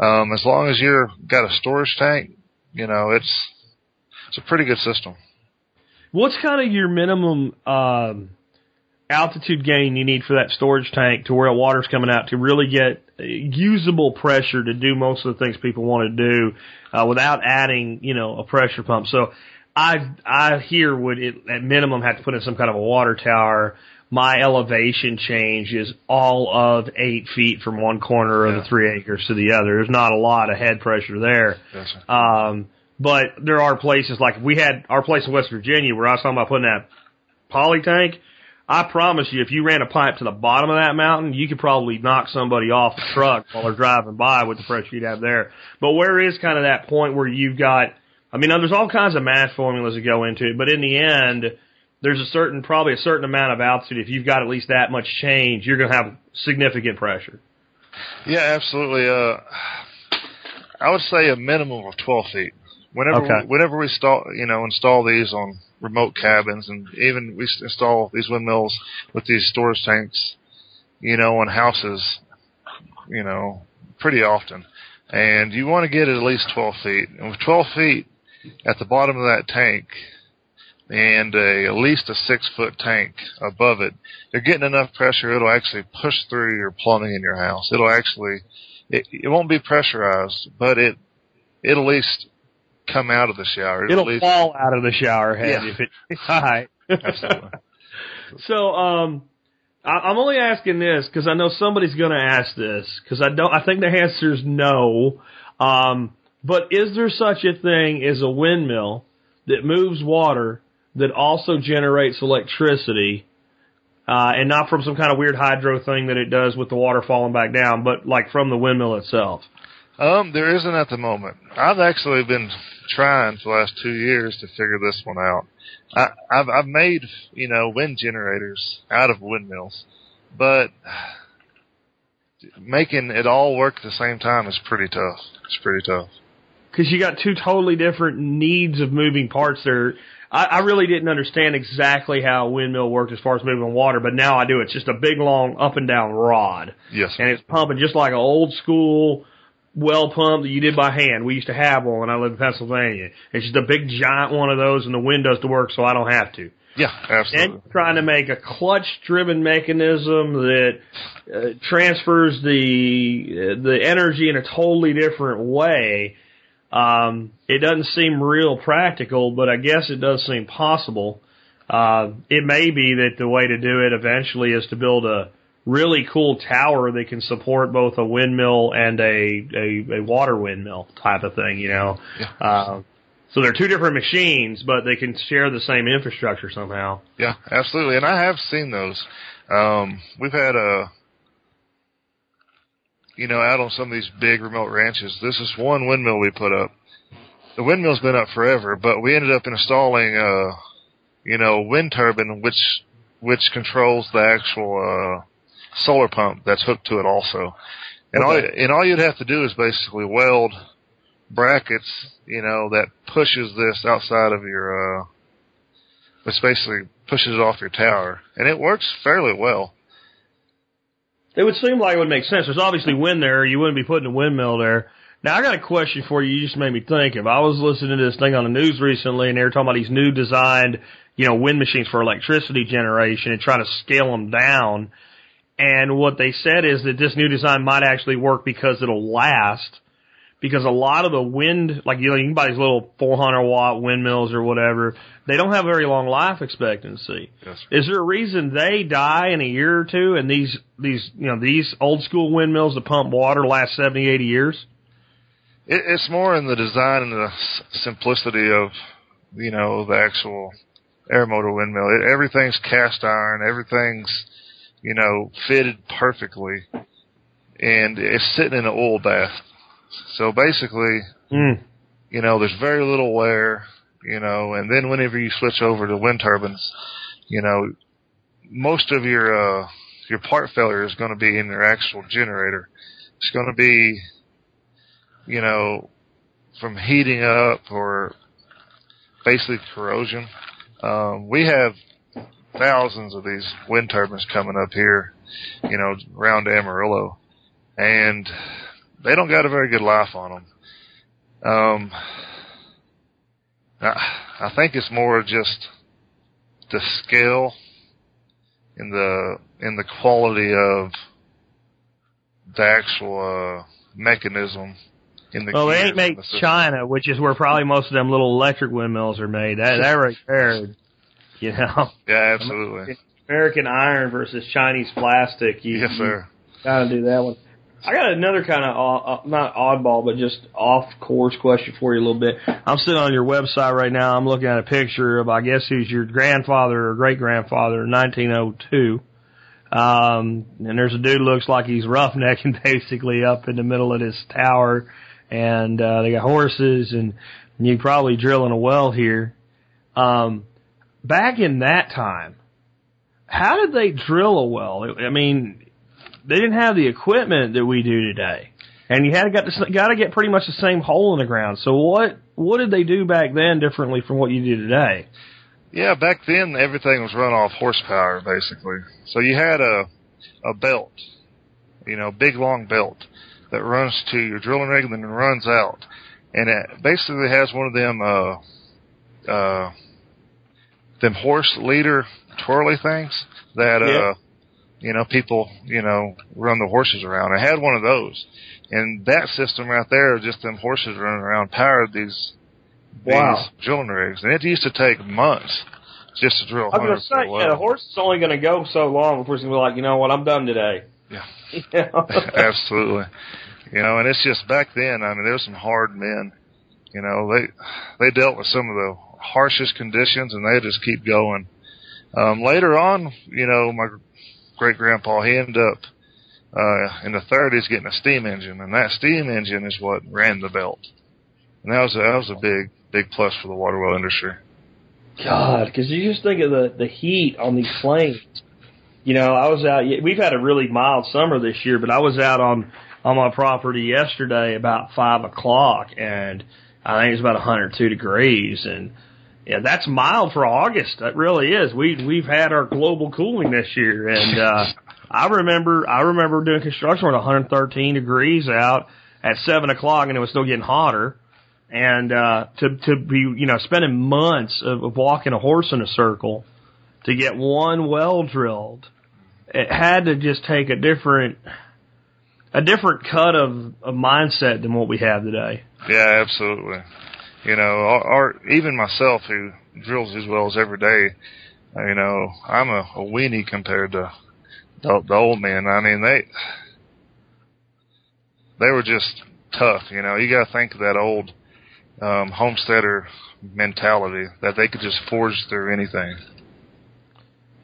Um, as long as you're got a storage tank, you know, it's it's a pretty good system. What's kind of your minimum um, altitude gain you need for that storage tank to where water's coming out to really get usable pressure to do most of the things people want to do uh, without adding, you know, a pressure pump. So I I here would it, at minimum have to put in some kind of a water tower. My elevation change is all of eight feet from one corner of Yeah. the three acres to the other. There's not a lot of head pressure there. Um, but there are places like we had our place in West Virginia where I was talking about putting that poly tank. I promise you, if you ran a pipe to the bottom of that mountain, you could probably knock somebody off the truck while they're driving by with the pressure you'd have there. But where is kind of that point where you've got, I mean, there's all kinds of math formulas that go into it, but in the end, there's a certain, probably a certain amount of altitude. If you've got at least that much change, you're going to have significant pressure. Yeah, absolutely. Uh, I would say a minimum of 12 feet. Whenever, Okay. whenever we install, you know, install these on remote cabins and even we install these windmills with these storage tanks, you know, on houses, you know, pretty often. And you want to get at least 12 feet. And with 12 feet at the bottom of that tank and a, at least a six foot tank above it, you're getting enough pressure it'll actually push through your plumbing in your house. It'll actually, it, it won't be pressurized, but it, it'll at least come out of the shower. It'll at least, fall out of the shower head Yeah. if it, all right. Absolutely. So, um, I, I'm only asking this because I know somebody's going to ask this because I don't. I think the answer is no. Um, but is there such a thing as a windmill that moves water that also generates electricity, uh, and not from some kind of weird hydro thing that it does with the water falling back down, but like from the windmill itself? Um, there isn't at the moment. I've actually been trying for the last two years to figure this one out. I, I've I've made you know wind generators out of windmills, but making it all work at the same time is pretty tough. It's pretty tough. because you got two totally different needs of moving parts there. I, I really didn't understand exactly how a windmill worked as far as moving water, but now I do. It's just a big, long, up and down rod, Yes. and it's pumping just like an old school well pump that you did by hand. We used to have one when I lived in Pennsylvania. It's just a big, giant one of those, and the wind does the work, so I don't have to. Yeah, absolutely. And trying to make a clutch-driven mechanism that uh, transfers the uh, the energy in a totally different way. Um, it doesn't seem real practical, but I guess it does seem possible. Uh, it may be that the way to do it eventually is to build a really cool tower that can support both a windmill and a a, a water windmill type of thing. You know. Yeah. Uh, so they're two different machines, but they can share the same infrastructure somehow. Yeah, absolutely. And I have seen those. Um, we've had a you know, out on some of these big remote ranches, this is one windmill we put up. The windmill's been up forever, but we ended up installing, uh, you know, wind turbine, which, which controls the actual, uh, solar pump that's hooked to it also. And all, and all you'd have to do is basically weld brackets, you know, that pushes this outside of your, uh, which basically pushes it off your tower. And it works fairly well. It would seem like it would make sense. There's obviously wind there. You wouldn't be putting a windmill there. Now I got a question for you. You just made me think If I was listening to this thing on the news recently, and they were talking about these new designed, you know, wind machines for electricity generation and trying to scale them down. And what they said is that this new design might actually work because it'll last. Because a lot of the wind, like you, know, you can buy these little 400 watt windmills or whatever, they don't have very long life expectancy. Yes. Is there a reason they die in a year or two and these, these, you know, these old school windmills that pump water last 70, 80 years? It, it's more in the design and the simplicity of, you know, the actual Aermotor windmill. It, everything's cast iron. Everything's, you know, fitted perfectly, and it's sitting in an oil bath. So basically, Mm. you know, there's very little wear, you know, and then whenever you switch over to wind turbines, you know, most of your, uh, your part failure is going to be in your actual generator. It's going to be, you know, from heating up or basically corrosion. Um, we have thousands of these wind turbines coming up here, you know, around Amarillo, and they don't got a very good life on them. Um, I, I think it's more just the scale and the in the quality of the actual uh, mechanism in the. Well, they ain't and made the. China, which is where probably most of them little electric windmills are made. That, that right there, you know, Yeah, absolutely. American iron versus Chinese plastic. You, Yes, sir. Gotta do that one. I got another kind of uh, not oddball, but just off course question for you a little bit. I'm sitting on your website right now. I'm looking at a picture of I guess who's your grandfather or great grandfather 1902. Um, and there's a dude looks like he's roughnecking basically up in the middle of this tower, and uh, they got horses, and you probably drilling a well here. Um, back in that time, how did they drill a well? I mean, they didn't have the equipment that we do today, and you had to got to got to get pretty much the same hole in the ground. So what what did they do back then differently from what you do today? Yeah, back then everything was run off horsepower basically. So you had a a belt, you know, big long belt that runs to your drilling rig and then runs out, and it basically has one of them uh uh them horse leader twirly things that Yeah. uh you know people you know run the horses around. I had one of those, and that system right there, just them horses running around, powered these Wow. these drilling rigs, and it used to take months just to drill. I was gonna hundreds of say, yeah, horse is only gonna go so long before it's gonna be like, you know what, I'm done today. Yeah. You know? Absolutely. You know, and it's just back then. I mean, there were some hard men. You know, they they dealt with some of the harshest conditions, and they just keep going. Um, later on, you know, my great grandpa he ended up uh, in the 30s getting a steam engine, and that steam engine is what ran the belt. And that was a, that was a big big plus for the water well industry. God, because you just think of the the heat on these plains. You know, I was out. We've had a really mild summer this year, but I was out on on my property yesterday about five o'clock, and I think it was about 102 degrees, and yeah, that's mild for August. That really is. We we've had our global cooling this year, and uh, I remember I remember doing construction at 113 degrees out at seven o'clock, and it was still getting hotter and uh to to be you know spending months of, of walking a horse in a circle to get one well drilled it had to just take a different a different cut of, of mindset than what we have today Yeah, absolutely. You know, our, our even myself who drills these wells every day, you know, I'm a, a weenie compared to the, the old men. I mean, they they were just tough. You know, you got to think of that old um, homesteader mentality that they could just forge through anything.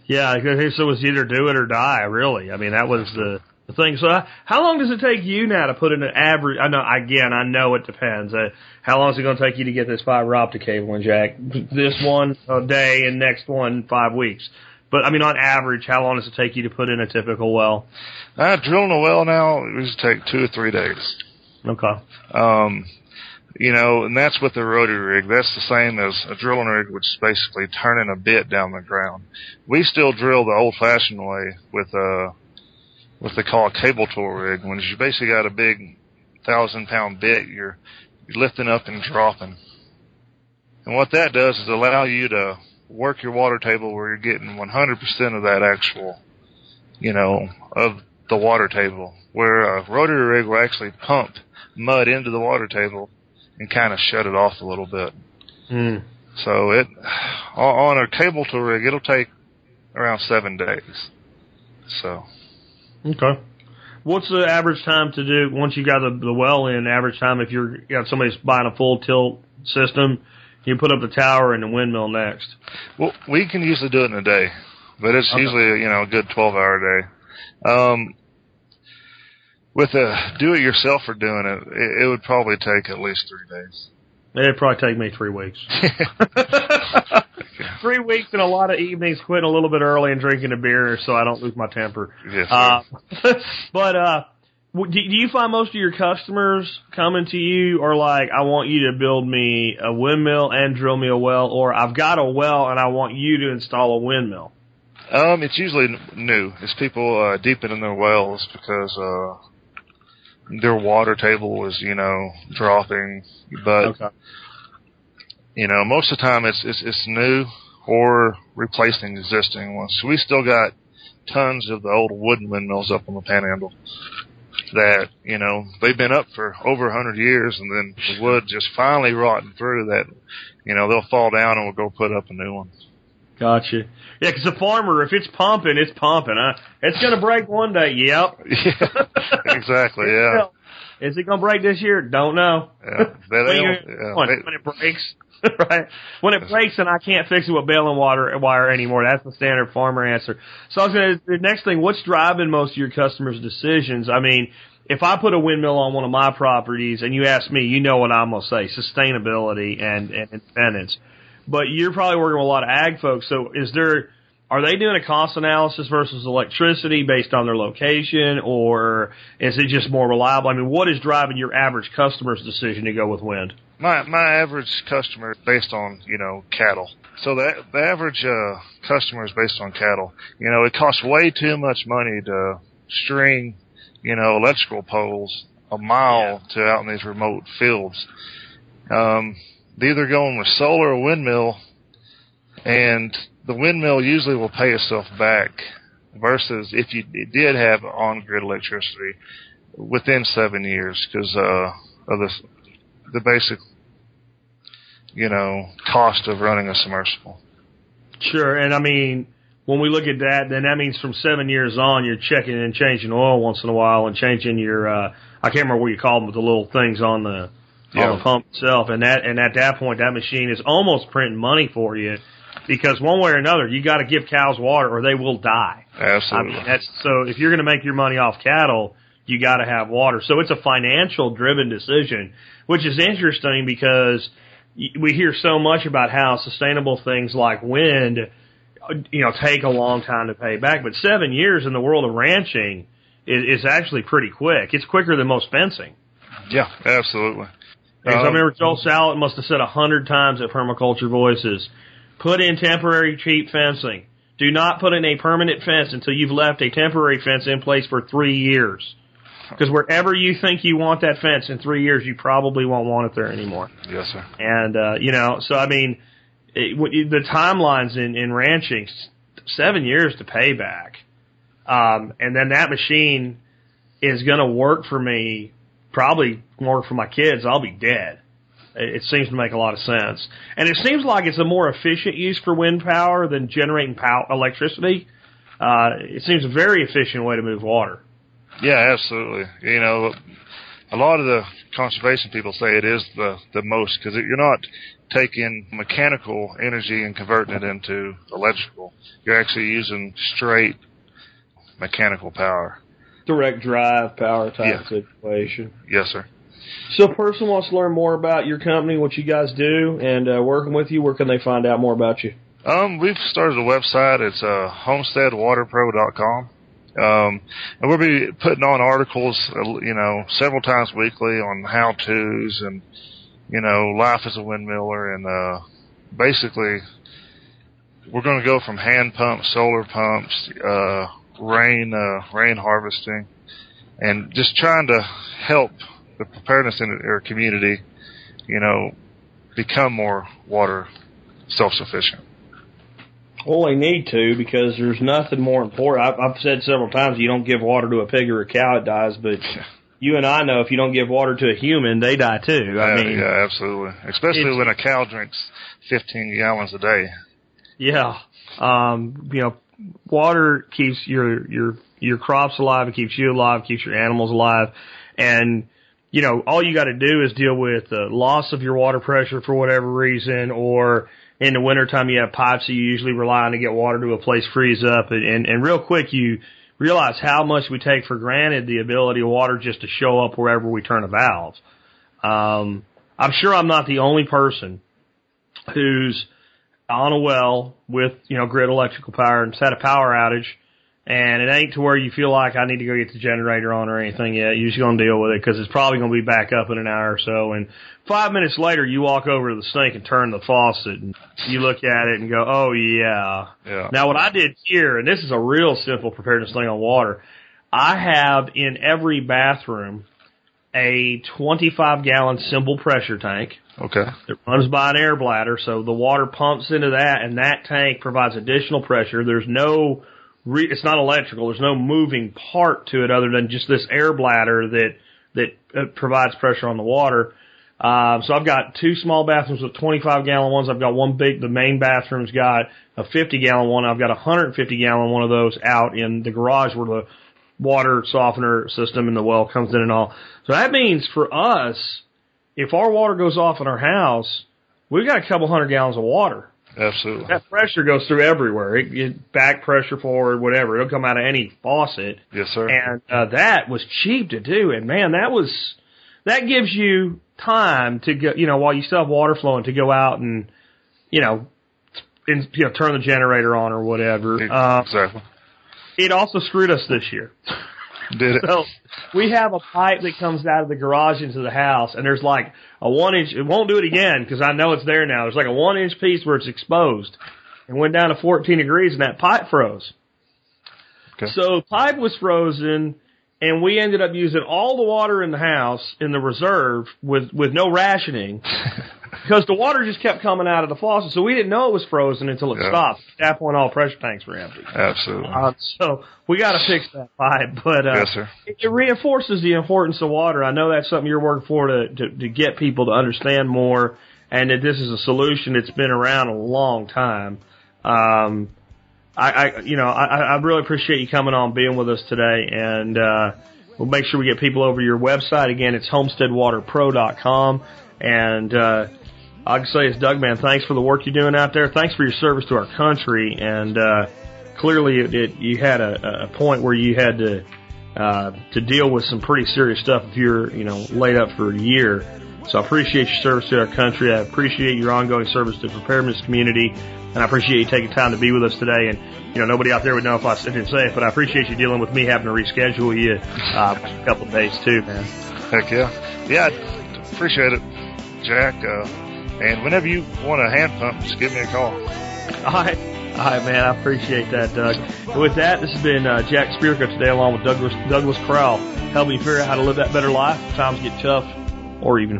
yeah so it was either do it or die really i mean that was the thing. So uh, how long does it take you now to put in an average? I know again, I know it depends. Uh, how long is it going to take you to get this fiber optic cable in, Jack? This one a day and next one five weeks. But I mean, on average, how long does it take you to put in a typical well? Uh, drilling a well now, it used to take two or three days. Okay. Um, you know, and that's with the rotary rig. That's the same as a drilling rig, which is basically turning a bit down the ground. We still drill the old-fashioned way with a what they call a cable tool rig. When you basically got a big thousand-pound bit, you're you're lifting up and dropping. And what that does is allow you to work your water table where you're getting 100% of that actual, you know, of the water table. Where a rotary rig will actually pump mud into the water table and kind of shut it off a little bit. Hmm. So it on on a cable tool rig, it'll take around seven days. So Okay. What's the average time to do once you got the, the well in? Average time if you're you got somebody's buying a full tilt system, you put up the tower and the windmill next. well, we can usually do it in a day, but it's Okay. usually you know a good twelve hour day. Um, with a do-it-yourselfer doing it, it, it would probably take at least three days. It'd probably take me three weeks. three weeks and a lot of evenings quitting a little bit early and drinking a beer so I don't lose my temper. Yes, Uh, but uh, do, do you find most of your customers coming to you are like, I want you to build me a windmill and drill me a well, or I've got a well and I want you to install a windmill? Um, it's usually new. It's people uh, deepening their wells because uh, their water table is, you know, dropping. But Okay. you know, most of the time it's it's, it's new or replacing existing ones. So we still got tons of the old wooden windmills up on the Panhandle that you know they've been up for over a hundred years, and then the wood just finally rotting through that. You know, they'll fall down and we'll go put up a new one. Gotcha. Yeah, 'cause the farmer, if it's pumping, it's pumping. Huh? It's gonna break one day. Yep. yeah, exactly. Yeah. Is it gonna break this year? Don't know. Yeah. They, they yeah, they- when it breaks, right? When it breaks and I can't fix it with baling water wire anymore. That's the standard farmer answer. So I was gonna, the next thing, what's driving most of your customers' decisions? I mean, if I put a windmill on one of my properties and you ask me, you know what I'm gonna say, sustainability and, and independence. But you're probably working with a lot of ag folks, so is there, are they doing a cost analysis versus electricity based on their location, or is it just more reliable? I mean, what is driving your average customer's decision to go with wind? My my average customer is based on you know cattle. So the the average uh, customer is based on cattle. You know, it costs way too much money to string you know electrical poles a mile to out in these remote fields. Um, they're either going with solar or windmill, and the windmill usually will pay itself back versus if you did have on grid electricity within seven years because uh, of the the basic, you know, cost of running a submersible. Sure, and I mean, when we look at that, then that means from seven years on, you're checking and changing oil once in a while and changing your, uh, I can't remember what you call them, but the little things on the, Yeah. on the pump itself. And that, and at that point, that machine is almost printing money for you because one way or another, you got to give cows water or they will die. I Absolutely. mean, that's, so if you're going to make your money off cattle, you got to have water. So it's a financial driven decision, which is interesting because we hear so much about how sustainable things like wind, you know, take a long time to pay back. But seven years in the world of ranching is, is actually pretty quick. It's quicker than most fencing. yeah, absolutely. Because I Um, remember Joel Salatin must have said a hundred times at Permaculture Voices, put in temporary cheap fencing. Do not put in a permanent fence until you've left a temporary fence in place for three years. Because wherever you think you want that fence in three years, you probably won't want it there anymore. Yes, sir. And, uh, you know, so I mean, it, the timelines in, in ranching seven years to pay back. Um, and then that machine is going to work for me, probably work for my kids. I'll be dead. It, it seems to make a lot of sense. And it seems like it's a more efficient use for wind power than generating power, electricity. Uh, it seems a very efficient way to move water. Yeah, absolutely. You know, a lot of the conservation people say it is the the most because you're not taking mechanical energy and converting it into electrical. You're actually using straight mechanical power. direct drive power type Yeah. situation. Yes, sir. So, a person wants to learn more about your company, what you guys do, and uh, working with you. Where can they find out more about you? Um, we've started a website. It's uh, homesteadwaterpro.com. Um, and we'll be putting on articles, uh, you know, several times weekly on how-tos and, you know, life as a windmiller and, uh, basically we're going to go from hand pumps, solar pumps, uh, rain, uh, rain harvesting and just trying to help the preparedness in our community, you know, become more water self-sufficient. Well, they need to because there's nothing more important. I've, I've said several times you don't give water to a pig or a cow, it dies. But you and I know if you don't give water to a human, they die too. I yeah, mean, yeah, absolutely. Especially when a cow drinks 15 gallons a day. Yeah. Um, you know, water keeps your your your crops alive, it keeps you alive, keeps your animals alive, and you know, all you got to do is deal with the loss of your water pressure for whatever reason, or in the wintertime you have pipes that you usually rely on to get water to a place freeze up, and, and, and real quick you realize how much we take for granted the ability of water just to show up wherever we turn a valve. Um, I'm sure I'm not the only person who's on a well with, you know, grid electrical power and it's had a power outage and it ain't to where you feel like I need to go get the generator on or anything yet. You're just going to deal with it because it's probably going to be back up in an hour or so. And five minutes later, you walk over to the sink and turn the faucet and you look at it and go, oh yeah. Yeah. Now what I did here, and this is a real simple preparedness thing on water, I have in every bathroom a 25 gallon simple pressure tank. Okay. It runs by an air bladder, so the water pumps into that, and that tank provides additional pressure. There's no, re- it's not electrical. There's no moving part to it other than just this air bladder that that uh, provides pressure on the water. Um, so I've got two small bathrooms with 25 gallon ones. I've got one big. The main bathroom's got a 50 gallon one. I've got a 150 gallon one of those out in the garage where the water softener system in the well comes in and all. So that means for us, if our water goes off in our house, we've got a couple hundred gallons of water. Absolutely. That pressure goes through everywhere. It, it back pressure forward, whatever. It'll come out of any faucet. Yes, sir. And uh, that was cheap to do. And man, that was that gives you time to go. You know, while you still have water flowing, to go out and you know, and, you know, turn the generator on or whatever. Uh, exactly. it also screwed us this year. Did it? So we have a pipe that comes out of the garage into the house, and there's like a one inch. It won't do it again because I know it's there now. There's like a one inch piece where it's exposed, and went down to 14 degrees, and that pipe froze. Okay. So pipe was frozen, and we ended up using all the water in the house in the reserve with with no rationing. Because the water just kept coming out of the faucet, so we didn't know it was frozen until it Yeah. stopped. At that point, all pressure tanks were empty. Absolutely. Uh, so we got to fix that pipe, but uh, yes, sir. it, it reinforces the importance of water. I know that's something you're working for to, to to get people to understand more, and that this is a solution that's been around a long time. Um, I, I you know I, I really appreciate you coming on, being with us today, and uh, we'll make sure we get people over your website again. It's homesteadwaterpro.com, and uh, I can say it's Doug, man. Thanks for the work you're doing out there. Thanks for your service to our country, and uh, clearly it, it, you had a, a point where you had to uh, to deal with some pretty serious stuff if you're you know laid up for a year. So I appreciate your service to our country. I appreciate your ongoing service to the preparedness community, and I appreciate you taking time to be with us today. And you know nobody out there would know if I didn't say it, but I appreciate you dealing with me having to reschedule you uh, a couple of days too, man. Heck yeah. Yeah, I appreciate it, Jack. Uh, and whenever you want a hand pump, just give me a call. All right. All right, man. I appreciate that, Doug. And with that, this has been uh, Jack Spirko today, along with Douglas Douglas Crowell, helping you figure out how to live that better life. if Times get tough, or even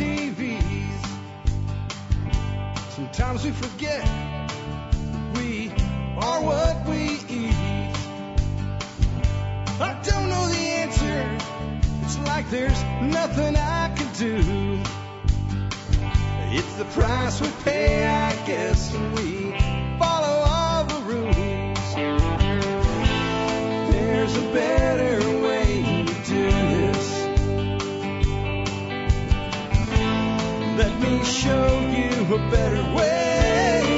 TVs. Sometimes we forget we are what we eat. I don't know the answer. It's like there's nothing I can do. It's the price we pay, I guess, and we follow all the rules. There's a better way to do this. Let me show you a better way.